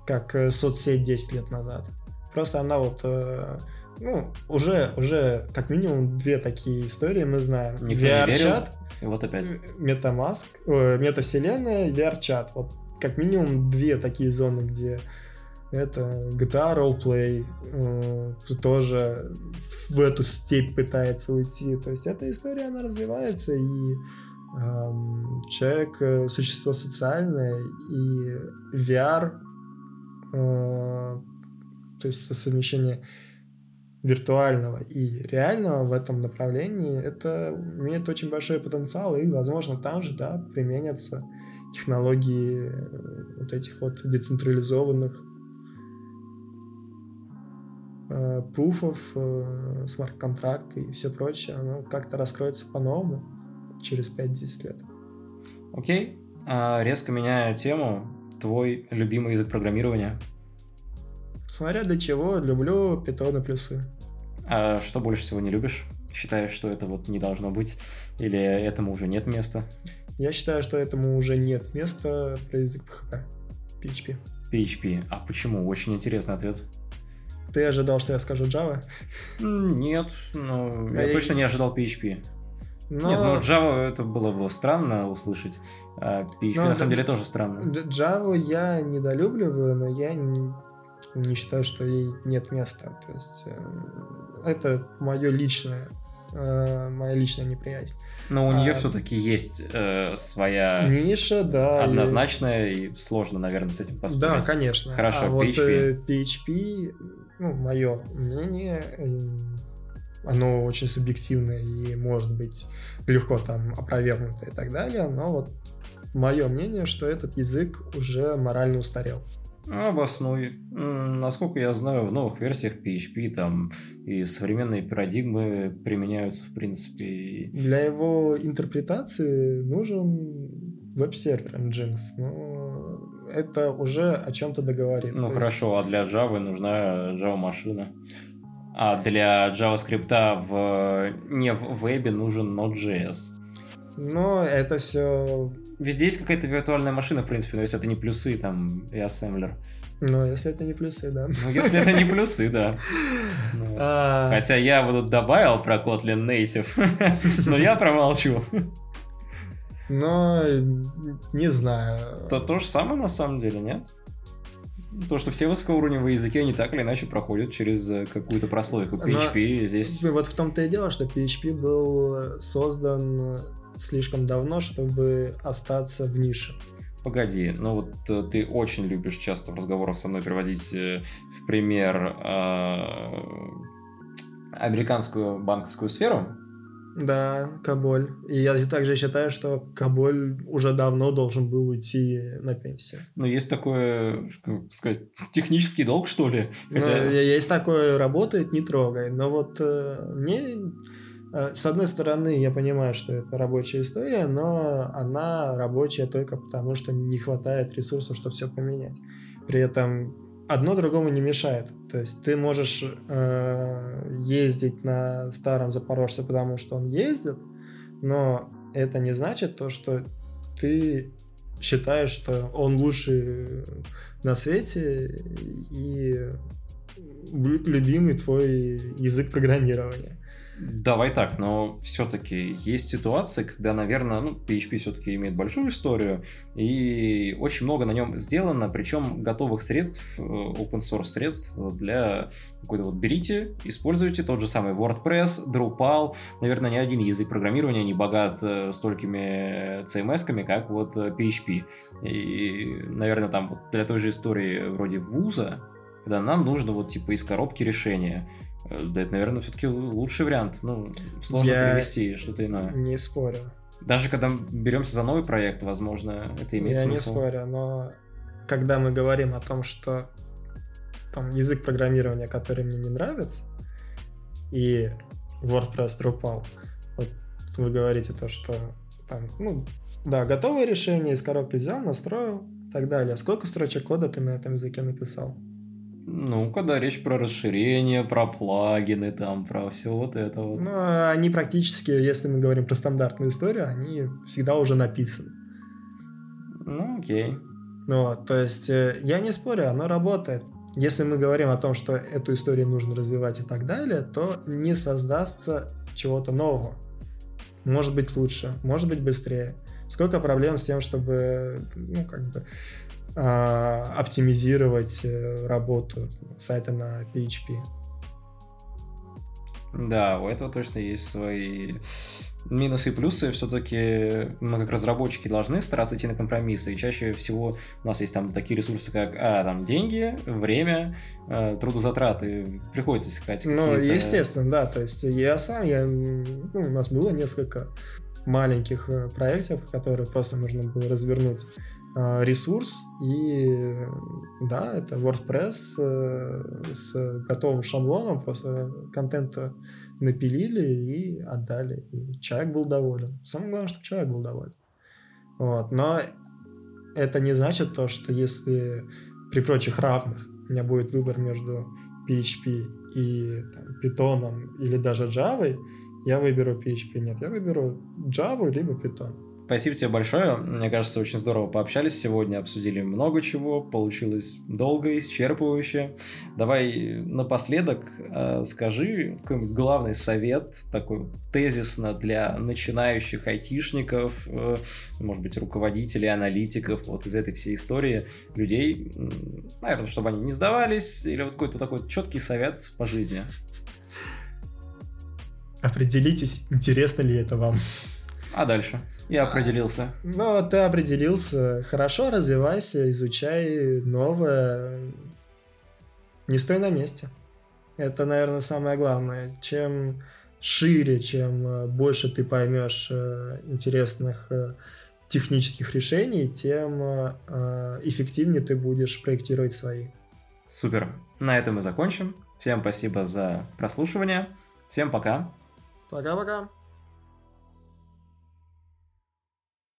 как соцсеть 10 лет назад. Просто она вот, э, ну, уже, уже как минимум две такие истории мы знаем. Никто. VR-чат, И вот опять. Metamask, э, метавселенная, VR-чат. Вот как минимум две такие зоны, где это GTA Roleplay э, тоже в эту степь пытается уйти. То есть эта история, она развивается, и эм, человек э, существо социальное, и VR, э, то есть со- совмещение виртуального и реального в этом направлении, это имеет очень большой потенциал, и, возможно, там же, да, применятся технологии э, вот этих вот децентрализованных э, э, смарт-контракты и все прочее, оно как-то раскроется по-новому через 5-10 лет. Окей. А, резко меняя тему, твой любимый язык программирования. Смотря для чего, люблю питоны плюсы. А что больше всего не любишь? Считаешь, что это вот не должно быть? Или этому уже нет места? Я считаю, что этому уже нет места про язык PHP, PHP. PHP. А почему? Очень интересный ответ. Ты ожидал, что я скажу Java? Нет, ну, я А я- точно не ожидал PHP. Но Нет, ну Java это было бы странно услышать. А PHP Ну, на самом деле тоже странно. Java я недолюбливаю, но я не, считаю, что ей нет места. То есть э, это мое личное, э, моя личная неприязнь. Но у нее а- все-таки есть э, своя Ниша, да. и- однозначная и сложно, наверное, с этим поспорить. Да, конечно. Хорошо, а вот PHP. э, PHP, ну, мое мнение, э, оно очень субъективное и может быть легко там опровергнуто и так далее, но вот мое мнение, что этот язык уже морально устарел. Ну, Обоснуй. Насколько я знаю, в новых версиях PHP там и современные парадигмы применяются, в принципе. Для его интерпретации нужен веб-сервер Nginx, но это уже о чем-то договорит. Ну То есть- хорошо, а для Java нужна Java машина. А для JavaScript в не в вебе нужен Node.js. Но это все Везде есть какая-то виртуальная машина, в принципе, но если это не плюсы, там, и ассемблер. Но если это не плюсы, да. Ну, если это не плюсы, да. Ну, А, Хотя я тут добавил про Kotlin Native, но я промолчу. Но не знаю. То то же самое на самом деле, нет? то, что все высокоуровневые языки, они так или иначе проходят через э, какую-то прослойку. PHP Но здесь... Вот в том-то и дело, что PHP был создан слишком давно, чтобы остаться в нише. Погоди, ну вот э, ты очень любишь часто в разговорах со мной приводить э, в пример э, американскую банковскую сферу. Да, Каболь. И я также считаю, что Каболь уже давно должен был уйти на пенсию. Но есть такое, как сказать, технический долг, что ли? Ну, Хотя... Ну, есть такое, работает, не трогай. Но вот э, мне с одной стороны, я понимаю, что это рабочая история, но она рабочая только потому, что не хватает ресурсов, чтобы все поменять. При этом одно другому не мешает. То есть ты можешь э, ездить на старом Запорожце, потому что он ездит, но это не значит то, что ты считаешь, что он лучший на свете и любимый твой язык программирования. Давай так, но все-таки есть ситуации, когда, наверное, ну, PHP все-таки имеет большую историю, и очень много на нем сделано, причем готовых средств, э, open source средств для какой-то вот берите, используйте. Тот же самый WordPress, Drupal, наверное, ни один язык программирования не богат э, столькими CMS-ками, как вот PHP. Э, и, наверное, там вот для той же истории вроде вуза, когда нам нужно вот типа из коробки решения, да, это, наверное, все-таки лучший вариант. Ну, сложно Я перевести что-то иное. Не спорю. Даже когда беремся за новый проект, возможно, это имеет Я смысл. Я не спорю, но когда мы говорим о том, что там язык программирования, который мне не нравится, и WordPress Drupal, вот вы говорите то, что там, ну, да, готовое решение из коробки взял, настроил, и так далее. Сколько строчек кода ты на этом языке написал? Ну, когда речь про расширение, про плагины, там, про все вот это вот. Ну, они практически, если мы говорим про стандартную историю, они всегда уже написаны. Ну, окей. Ну, то есть, э, я не спорю, оно работает. Если мы говорим о том, что эту историю нужно развивать и так далее, то не создастся чего-то нового. Может быть лучше, может быть быстрее. Сколько проблем с тем, чтобы, ну, как бы, а, оптимизировать э, работу сайта на PHP. Да, у этого точно есть свои минусы и плюсы. Все-таки мы как разработчики должны стараться идти на компромиссы. И чаще всего у нас есть там такие ресурсы, как а, там деньги, время, э, трудозатраты. Приходится искать. Ну, естественно, да. То есть я сам, я, ну, у нас было несколько маленьких э, проектов, которые просто нужно было развернуть а, ресурс, и да, это WordPress э, с готовым шаблоном, просто контента напилили и отдали. И человек был доволен. Самое главное, чтобы человек был доволен. Вот. Но это не значит то, что если при прочих равных у меня будет выбор между PHP и там, Python или даже Java, я выберу PHP. Нет, я выберу Java либо Python. Спасибо тебе большое. Мне кажется, очень здорово пообщались сегодня, обсудили много чего, получилось долго, исчерпывающе. Давай напоследок э, скажи какой-нибудь главный совет, такой тезисно для начинающих айтишников, э, может быть, руководителей, аналитиков, вот из этой всей истории людей, наверное, чтобы они не сдавались, или вот какой-то такой четкий совет по жизни. Определитесь, интересно ли это вам. А дальше? Я определился. Ну, ты определился. Хорошо, развивайся, изучай новое. Не стой на месте. Это, наверное, самое главное. Чем шире, чем э, больше ты поймешь э, интересных э, технических решений, тем эффективнее ты будешь проектировать свои. Супер. На этом мы закончим. Всем спасибо за прослушивание. Всем пока. Пока-пока.